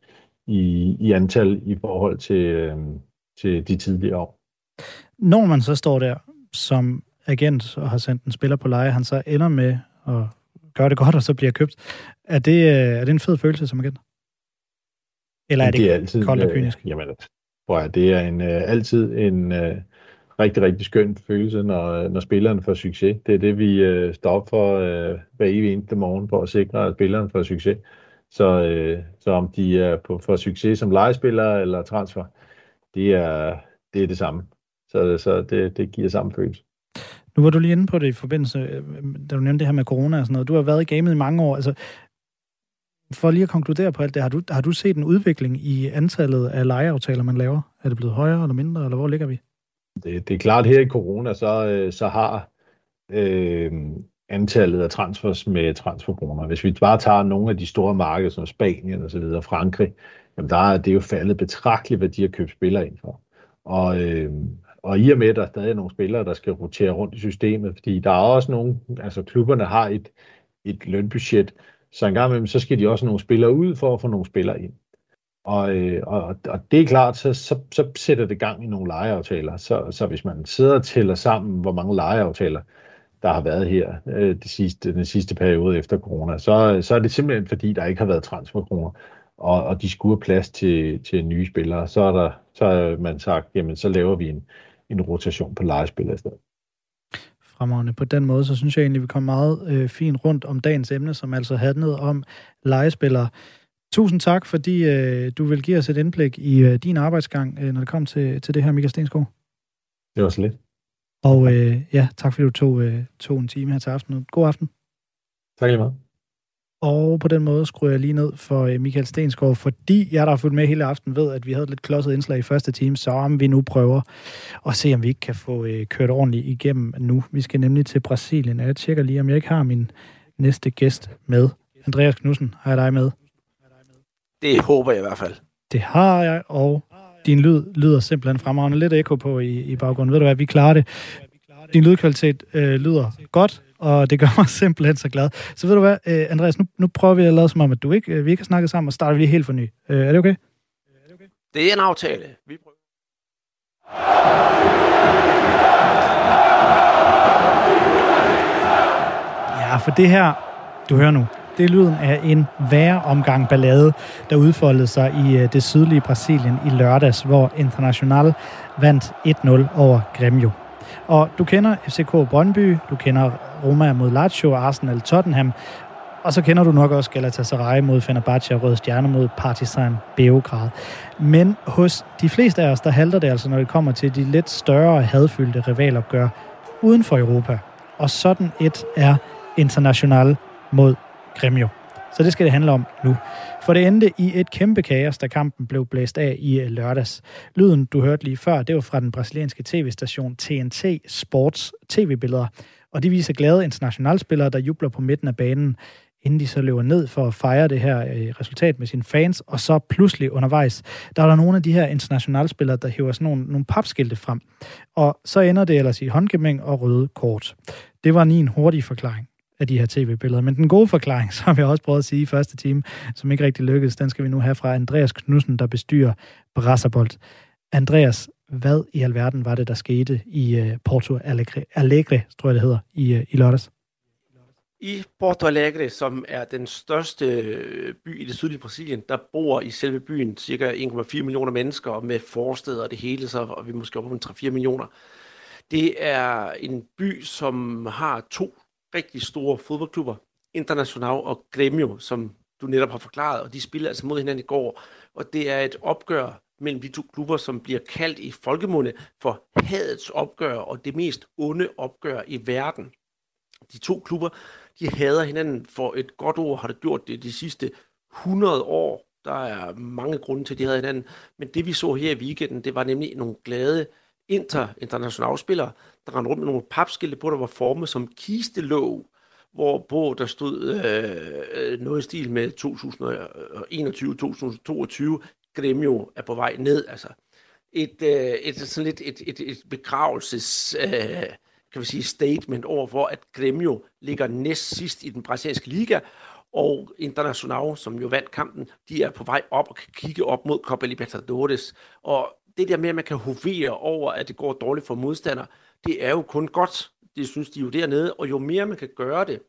i, i antal i forhold til, øh, til de tidligere år. Når man så står der som agent og har sendt en spiller på leje, han så ender med at gøre det godt, og så bliver købt. Er det, øh, er det en fed følelse som agent? Eller er det, det er altid, koldt og øh, kynisk? Øh, jamen, prøv at, det er en, øh, altid en øh, rigtig, rigtig skøn følelse, når, når spilleren får succes. Det er det, vi øh, står op for øh, hver evig eneste morgen, for at sikre, at spilleren får succes. Så, øh, så om de er på, for succes som legespillere eller transfer, det er det, er det samme. Så, så det, det giver samme følelse. Nu var du lige inde på det i forbindelse, øh, da du nævnte det her med corona og sådan noget. Du har været i gamet i mange år. Altså, for lige at konkludere på alt det, har du, har du set en udvikling i antallet af lejeaftaler, man laver? Er det blevet højere eller mindre, eller hvor ligger vi? Det, det er klart, her i corona, så, øh, så har øh, antallet af transfers med transferkroner. Hvis vi bare tager nogle af de store markeder, som Spanien og så videre, Frankrig, jamen der er det jo faldet betragteligt, hvad de har købt spillere ind for. Og, øh, og i og med, at der er stadig nogle spillere, der skal rotere rundt i systemet, fordi der er også nogle, altså klubberne har et, et lønbudget, så en gang imellem, så skal de også nogle spillere ud for at få nogle spillere ind. Og, øh, og, og det er klart, så, så, så sætter det gang i nogle lejeaftaler. Så, så hvis man sidder og tæller sammen, hvor mange lejeaftaler, der har været her øh, det sidste, den sidste periode efter corona, så, så er det simpelthen fordi, der ikke har været transferkroner, og, og de skulle have plads til, til nye spillere. Så er der så man sagt, jamen så laver vi en, en rotation på lejespillere i stedet fremragende. På den måde, så synes jeg egentlig, vi kom meget øh, fint rundt om dagens emne, som altså handlede om legespillere. Tusind tak, fordi øh, du vil give os et indblik i øh, din arbejdsgang, øh, når det kom til, til det her, Michael Stensgaard. Det var så lidt. Og øh, ja, tak fordi du tog, øh, tog en time her til aften. God aften. Tak lige meget. Og på den måde skruer jeg lige ned for øh, Michael Stensgaard, fordi jeg, der har fulgt med hele aften, ved, at vi havde et lidt klodset indslag i første time, så om vi nu prøver at se, om vi ikke kan få øh, kørt ordentligt igennem nu. Vi skal nemlig til Brasilien, og jeg tjekker lige, om jeg ikke har min næste gæst med. Andreas Knudsen, har jeg dig med? Det håber jeg i hvert fald. Det har jeg, og din lyd lyder simpelthen fremragende. Lidt ekko på i, i baggrunden. Ved du hvad, vi klarer det. Din lydkvalitet øh, lyder godt, og det gør mig simpelthen så glad. Så ved du hvad, øh, Andreas, nu, nu prøver vi at lade som om, at du ikke, øh, vi ikke har snakket sammen, og starter vi lige helt for ny. Øh, er det okay? Det er en aftale. Vi prøver. Ja, for det her, du hører nu, det er lyden af en værre omgang ballade, der udfoldede sig i øh, det sydlige Brasilien i lørdags, hvor International vandt 1-0 over Grêmio. Og du kender FCK Brøndby, du kender Roma mod Lazio, Arsenal Tottenham, og så kender du nok også Galatasaray mod Fenerbahce og Røde Stjerne mod Partizan Beograd. Men hos de fleste af os, der halter det altså, når det kommer til de lidt større hadfyldte rivalopgør uden for Europa. Og sådan et er International mod Gremio. Så det skal det handle om nu. For det endte i et kæmpe kaos, da kampen blev blæst af i lørdags. Lyden, du hørte lige før, det var fra den brasilianske tv-station TNT Sports tv-billeder. Og de viser glade internationalspillere, der jubler på midten af banen, inden de så løber ned for at fejre det her øh, resultat med sine fans. Og så pludselig undervejs, der er der nogle af de her internationalspillere, der hiver sådan nogle, nogle papskilte frem. Og så ender det ellers i håndgemæng og røde kort. Det var en hurtig forklaring af de her tv-billeder. Men den gode forklaring, som jeg også prøvet at sige i første time, som ikke rigtig lykkedes, den skal vi nu have fra Andreas Knudsen, der bestyrer Brasserbold. Andreas, hvad i alverden var det, der skete i uh, Porto Alegre, Alegre tror jeg det hedder, i, uh, i lørdags? I Porto Alegre, som er den største øh, by i det sydlige Brasilien, der bor i selve byen cirka 1,4 millioner mennesker, med forsteder og det hele, så og vi måske op på 3-4 millioner. Det er en by, som har to rigtig store fodboldklubber, International og Gremio, som du netop har forklaret, og de spiller altså mod hinanden i går. Og det er et opgør mellem de to klubber, som bliver kaldt i folkemunde for hadets opgør og det mest onde opgør i verden. De to klubber, de hader hinanden for et godt ord, har det gjort det de sidste 100 år. Der er mange grunde til, at de havde hinanden. Men det vi så her i weekenden, det var nemlig nogle glade inter internationale spillere, der rendte rundt med nogle papskilte på, der var formet som kistelåg, hvorpå der stod øh, øh, noget i stil med 2021-2022, Gremio er på vej ned. Altså et, øh, et, sådan lidt et, et, et begravelses... Øh, kan vi sige, statement over for, at Gremio ligger næst sidst i den brasilianske liga, og Internacional, som jo vandt kampen, de er på vej op og kan kigge op mod Copa Libertadores. Og det der med, at man kan hovere over, at det går dårligt for modstander, det er jo kun godt. Det synes de jo dernede, og jo mere man kan gøre det,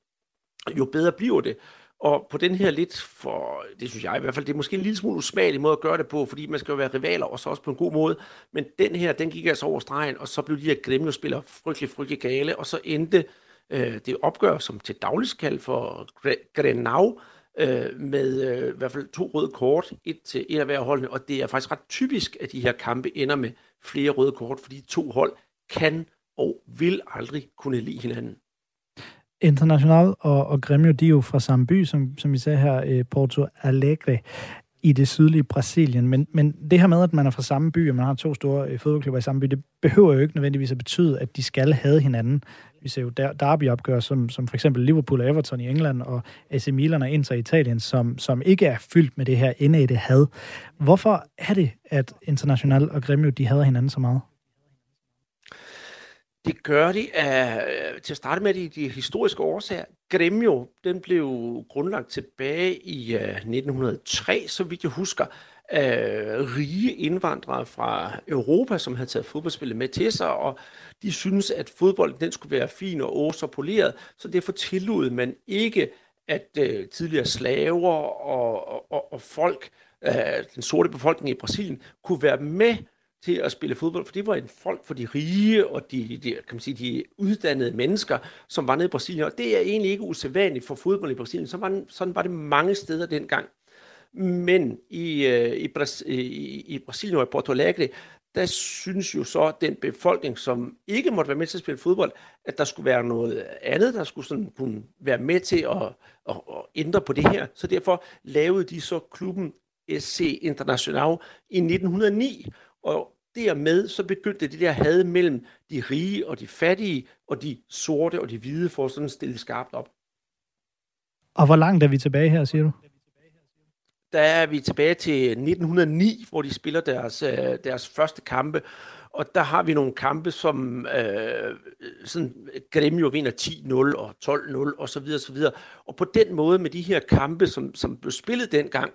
jo bedre bliver det. Og på den her lidt for, det synes jeg i hvert fald, det er måske en lille smule usmagelig måde at gøre det på, fordi man skal jo være rivaler, og så også på en god måde. Men den her, den gik altså over stregen, og så blev de her Gremio-spillere frygtelig, frygtelig gale, og så endte øh, det opgør, som til dagligt kaldt for Grenau, øh, med øh, i hvert fald to røde kort, et til et af hver holdene, og det er faktisk ret typisk, at de her kampe ender med flere røde kort, fordi to hold kan og vil aldrig kunne lide hinanden. International og, og Grêmio, de er jo fra samme by, som, som vi sagde her, eh, Porto Alegre i det sydlige Brasilien. Men, men det her med, at man er fra samme by, og man har to store øh, fodboldklubber i samme by, det behøver jo ikke nødvendigvis at betyde, at de skal have hinanden. Vi ser jo der, derby-opgør, som, som for eksempel Liverpool og Everton i England, og AC Milan og Inter i Italien, som, som ikke er fyldt med det her indædte had. Hvorfor er det, at International og Gremio, de hader hinanden så meget? Det gør de af, øh, til at starte med de, de historiske årsager. Gremio, den blev grundlagt tilbage i øh, uh, 1903, så vidt jeg husker, af rige indvandrere fra Europa, som havde taget fodboldspillet med til sig, og de synes, at fodbolden den skulle være fin og ås og poleret, så derfor tillod man ikke, at uh, tidligere slaver og, og, og folk, uh, den sorte befolkning i Brasilien, kunne være med til at spille fodbold, for det var en folk for de rige og de, de, kan man sige, de uddannede mennesker, som var nede i Brasilien. Og det er egentlig ikke usædvanligt for fodbold i Brasilien. Så var, sådan var det mange steder dengang. Men i, øh, i, Bras, i, i Brasilien og i Porto Alegre, der synes jo så den befolkning, som ikke måtte være med til at spille fodbold, at der skulle være noget andet, der skulle sådan kunne være med til at, at, at ændre på det her. Så derfor lavede de så klubben SC International i 1909, og dermed så begyndte det der had mellem de rige og de fattige, og de sorte og de hvide, for sådan stille skarpt op. Og hvor langt er vi tilbage her, siger du? Der er vi tilbage til 1909, hvor de spiller deres, øh, deres første kampe. Og der har vi nogle kampe, som øh, sådan, Gremio vinder 10-0 og 12-0 og så videre, så videre. Og på den måde med de her kampe, som, som blev spillet dengang,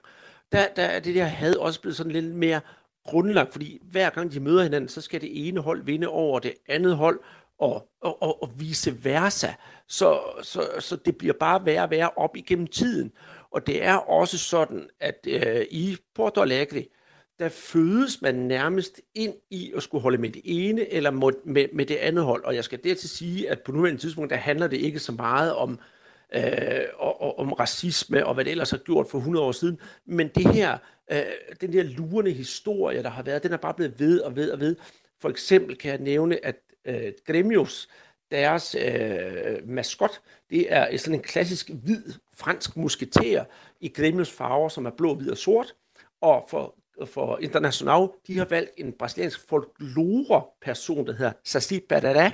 der, der er det der had også blevet sådan lidt mere grundlagt, fordi hver gang de møder hinanden, så skal det ene hold vinde over det andet hold, og, og, og, og vice versa. Så, så, så det bliver bare værre og værre op igennem tiden. Og det er også sådan, at øh, i Porto Alegre, der fødes man nærmest ind i at skulle holde med det ene eller med, med det andet hold. Og jeg skal dertil sige, at på nuværende tidspunkt, der handler det ikke så meget om, øh, og, om racisme og hvad det ellers har gjort for 100 år siden. Men det her, øh, den der lurende historie, der har været, den er bare blevet ved og ved og ved. For eksempel kan jeg nævne, at øh, Gremios, deres øh, maskot, det er sådan en klassisk hvid fransk musketer i Gremios farver, som er blå, hvid og sort. Og for for International, de har valgt en brasiliansk folklore-person, der hedder Saci Badada,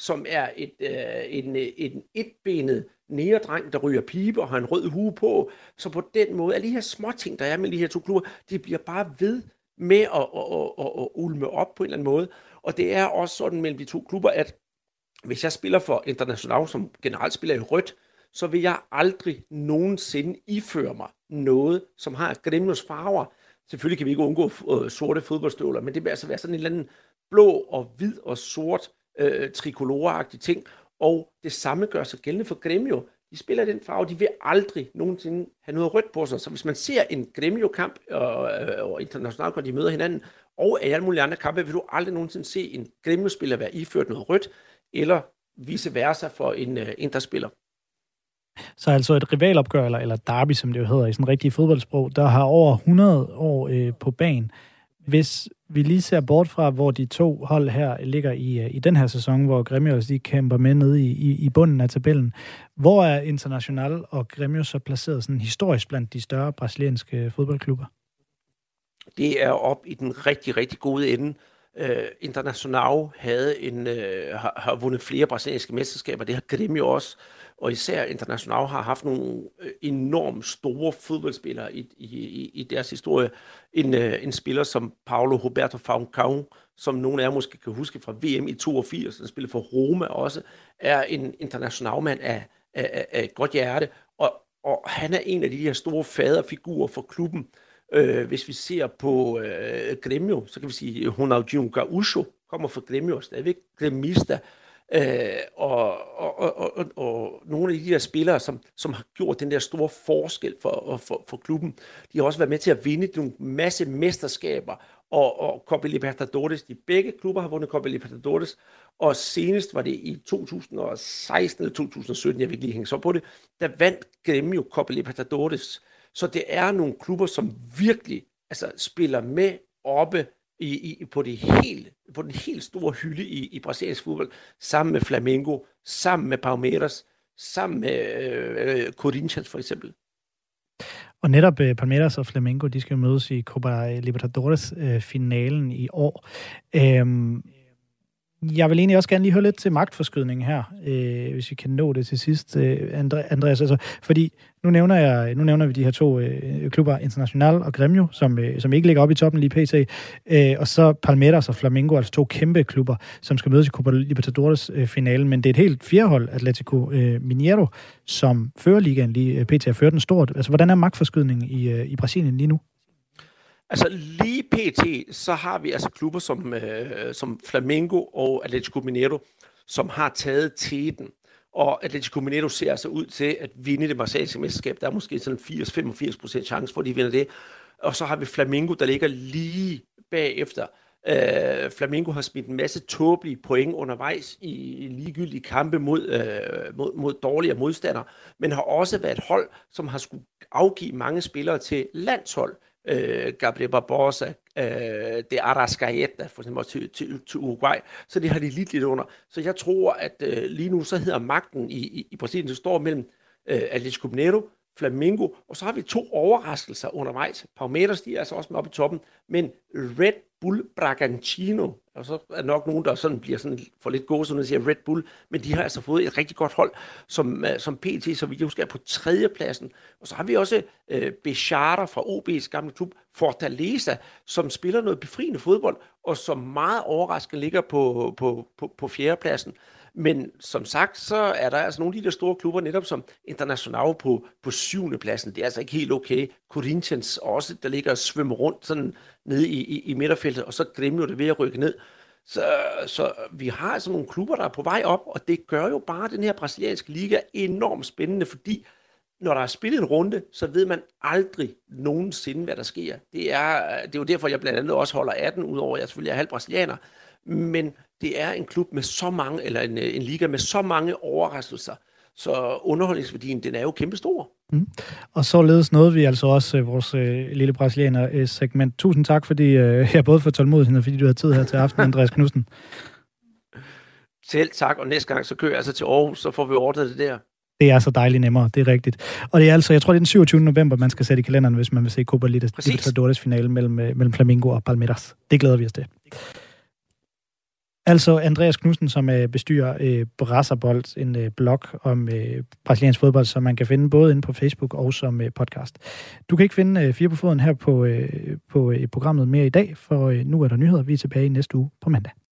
som er et, øh, en, øh, en etbenet næredreng, der ryger pibe og har en rød hue på. Så på den måde, alle de her små ting, der er med de her to klubber, de bliver bare ved med at, at, at, at, at ulme op på en eller anden måde. Og det er også sådan mellem de to klubber, at hvis jeg spiller for International, som generelt spiller i rødt, så vil jeg aldrig nogensinde iføre mig noget, som har Gremlins farver. Selvfølgelig kan vi ikke undgå øh, sorte fodboldstøvler, men det vil altså være sådan en eller anden blå og hvid og sort øh, trikoloreagtig ting. Og det samme gør sig gældende for Gremio. De spiller den farve, de vil aldrig nogensinde have noget rødt på sig. Så hvis man ser en Gremio-kamp og, øh, og internationalt, når de møder hinanden, og i alle mulige andre kampe, vil du aldrig nogensinde se en Gremio-spiller være iført noget rødt, eller vice versa for en øh, interspiller. Så altså et rivalopgør, eller, eller derby, som det jo hedder i sådan rigtig fodboldsprog, der har over 100 år øh, på banen. Hvis vi lige ser bort fra, hvor de to hold her ligger i, øh, i den her sæson, hvor Gremios de kæmper med nede i, i, i bunden af tabellen, hvor er International og Gremios så placeret sådan historisk blandt de større brasilianske øh, fodboldklubber? Det er op i den rigtig, rigtig gode ende. Uh, International havde en, uh, har, har vundet flere brasilianske mesterskaber, det har Gremio også og især International har haft nogle øh, enormt store fodboldspillere i, i, i deres historie. En, øh, en spiller som Paulo Roberto Falcao, som nogle af jer måske kan huske fra VM i 82, han spillede for Roma også, er en international mand af, af, af et godt hjerte, og, og han er en af de her store faderfigurer for klubben. Øh, hvis vi ser på øh, Gremio, så kan vi sige, Ronaldinho Gaúcho kommer fra Gremio, stadigvæk gremista, Øh, og, og, og, og, og nogle af de der spillere, som, som har gjort den der store forskel for, for, for klubben, de har også været med til at vinde nogle masse mesterskaber og, og Copa Libertadores. De begge klubber har vundet Copa Libertadores, og senest var det i 2016 eller 2017, jeg vil ikke lige hænge så på det, der vandt Gremio Copa Libertadores. Så det er nogle klubber, som virkelig altså, spiller med oppe i, i, på, det helt, på den helt store hylde i, i brasiliansk fodbold, sammen med Flamengo, sammen med Palmeiras, sammen med øh, øh Corinthians for eksempel. Og netop øh, Palmeiras og Flamengo, de skal mødes i Copa Libertadores-finalen øh, i år. Øhm, jeg vil egentlig også gerne lige høre lidt til magtforskydningen her, øh, hvis vi kan nå det til sidst, øh, Andreas. Altså, fordi nu nævner, jeg, nu nævner vi de her to øh, klubber, International og Gremio, som, øh, som ikke ligger oppe i toppen lige pt. Øh, og så Palmeiras og Flamengo, altså to kæmpe klubber, som skal mødes i Copa Libertadores øh, finalen. Men det er et helt fjerhold, Atletico øh, Mineiro, som fører ligaen lige øh, pt. og fører den stort. Altså, hvordan er magtforskydningen i, øh, i Brasilien lige nu? Altså lige pt, så har vi altså klubber som, øh, som Flamengo og Atletico Mineiro, som har taget teten. Og Atletico Mineiro ser altså ud til at vinde det marseillske mesterskab. Der er måske sådan 80-85% chance for, at de vinder det. Og så har vi Flamengo, der ligger lige bagefter. Øh, Flamengo har smidt en masse tåbelige point undervejs i ligegyldige kampe mod, øh, mod, mod dårligere modstandere, men har også været et hold, som har skulle afgive mange spillere til landshold øh, Gabriel Barbosa, øh, det Arascaeta for eksempel til, til, til Uruguay, så det har de lidt lidt under. Så jeg tror, at øh, lige nu så hedder magten i, i, i Brasilien, det står mellem øh, Atletico Mineiro, Flamengo, og så har vi to overraskelser undervejs. Palmeiras, de er altså også med oppe i toppen, men Red Bull Bragantino, og så er nok nogen, der sådan bliver sådan for lidt gås, når de siger Red Bull, men de har altså fået et rigtig godt hold, som, øh, som PT, så vi husker, er på tredjepladsen. Og så har vi også øh, Bechara fra OB's gamle klub, Fortaleza, som spiller noget befriende fodbold, og som meget overraskende ligger på, på, på, på fjerdepladsen. Men som sagt, så er der altså nogle af de der store klubber, netop som International på, på syvende pladsen. Det er altså ikke helt okay. Corinthians også, der ligger og svømmer rundt sådan nede i, i, i midterfeltet, og så Gremio der ved at rykke ned. Så, så vi har altså nogle klubber, der er på vej op, og det gør jo bare den her brasilianske liga enormt spændende, fordi når der er spillet en runde, så ved man aldrig nogensinde, hvad der sker. Det er, det er jo derfor, jeg blandt andet også holder 18, udover at jeg selvfølgelig er halv brasilianer. Men det er en klub med så mange, eller en, en liga med så mange overraskelser. Så underholdningsværdien, den er jo kæmpestor. Mm. Og således nåede vi altså også øh, vores øh, lille brasilianer-segment. Tusind tak, fordi øh, jeg både for tålmodigheden og fordi du har tid her til aften, Andreas Knudsen. Selv tak, og næste gang så kører jeg altså til Aarhus, så får vi ordnet det der. Det er så dejligt nemmere, det er rigtigt. Og det er altså, jeg tror, det er den 27. november, man skal sætte i kalenderen, hvis man vil se Copa Libertadores finale mellem, øh, mellem Flamingo og Palmeiras. Det glæder vi os til. Altså Andreas Knudsen, som er bestyrer øh, Brasserbold, en øh, blog om øh, brasiliansk fodbold, som man kan finde både inde på Facebook og som øh, podcast. Du kan ikke finde øh, Fire på Foden her på, øh, på øh, programmet mere i dag, for øh, nu er der nyheder. Vi er tilbage næste uge på mandag.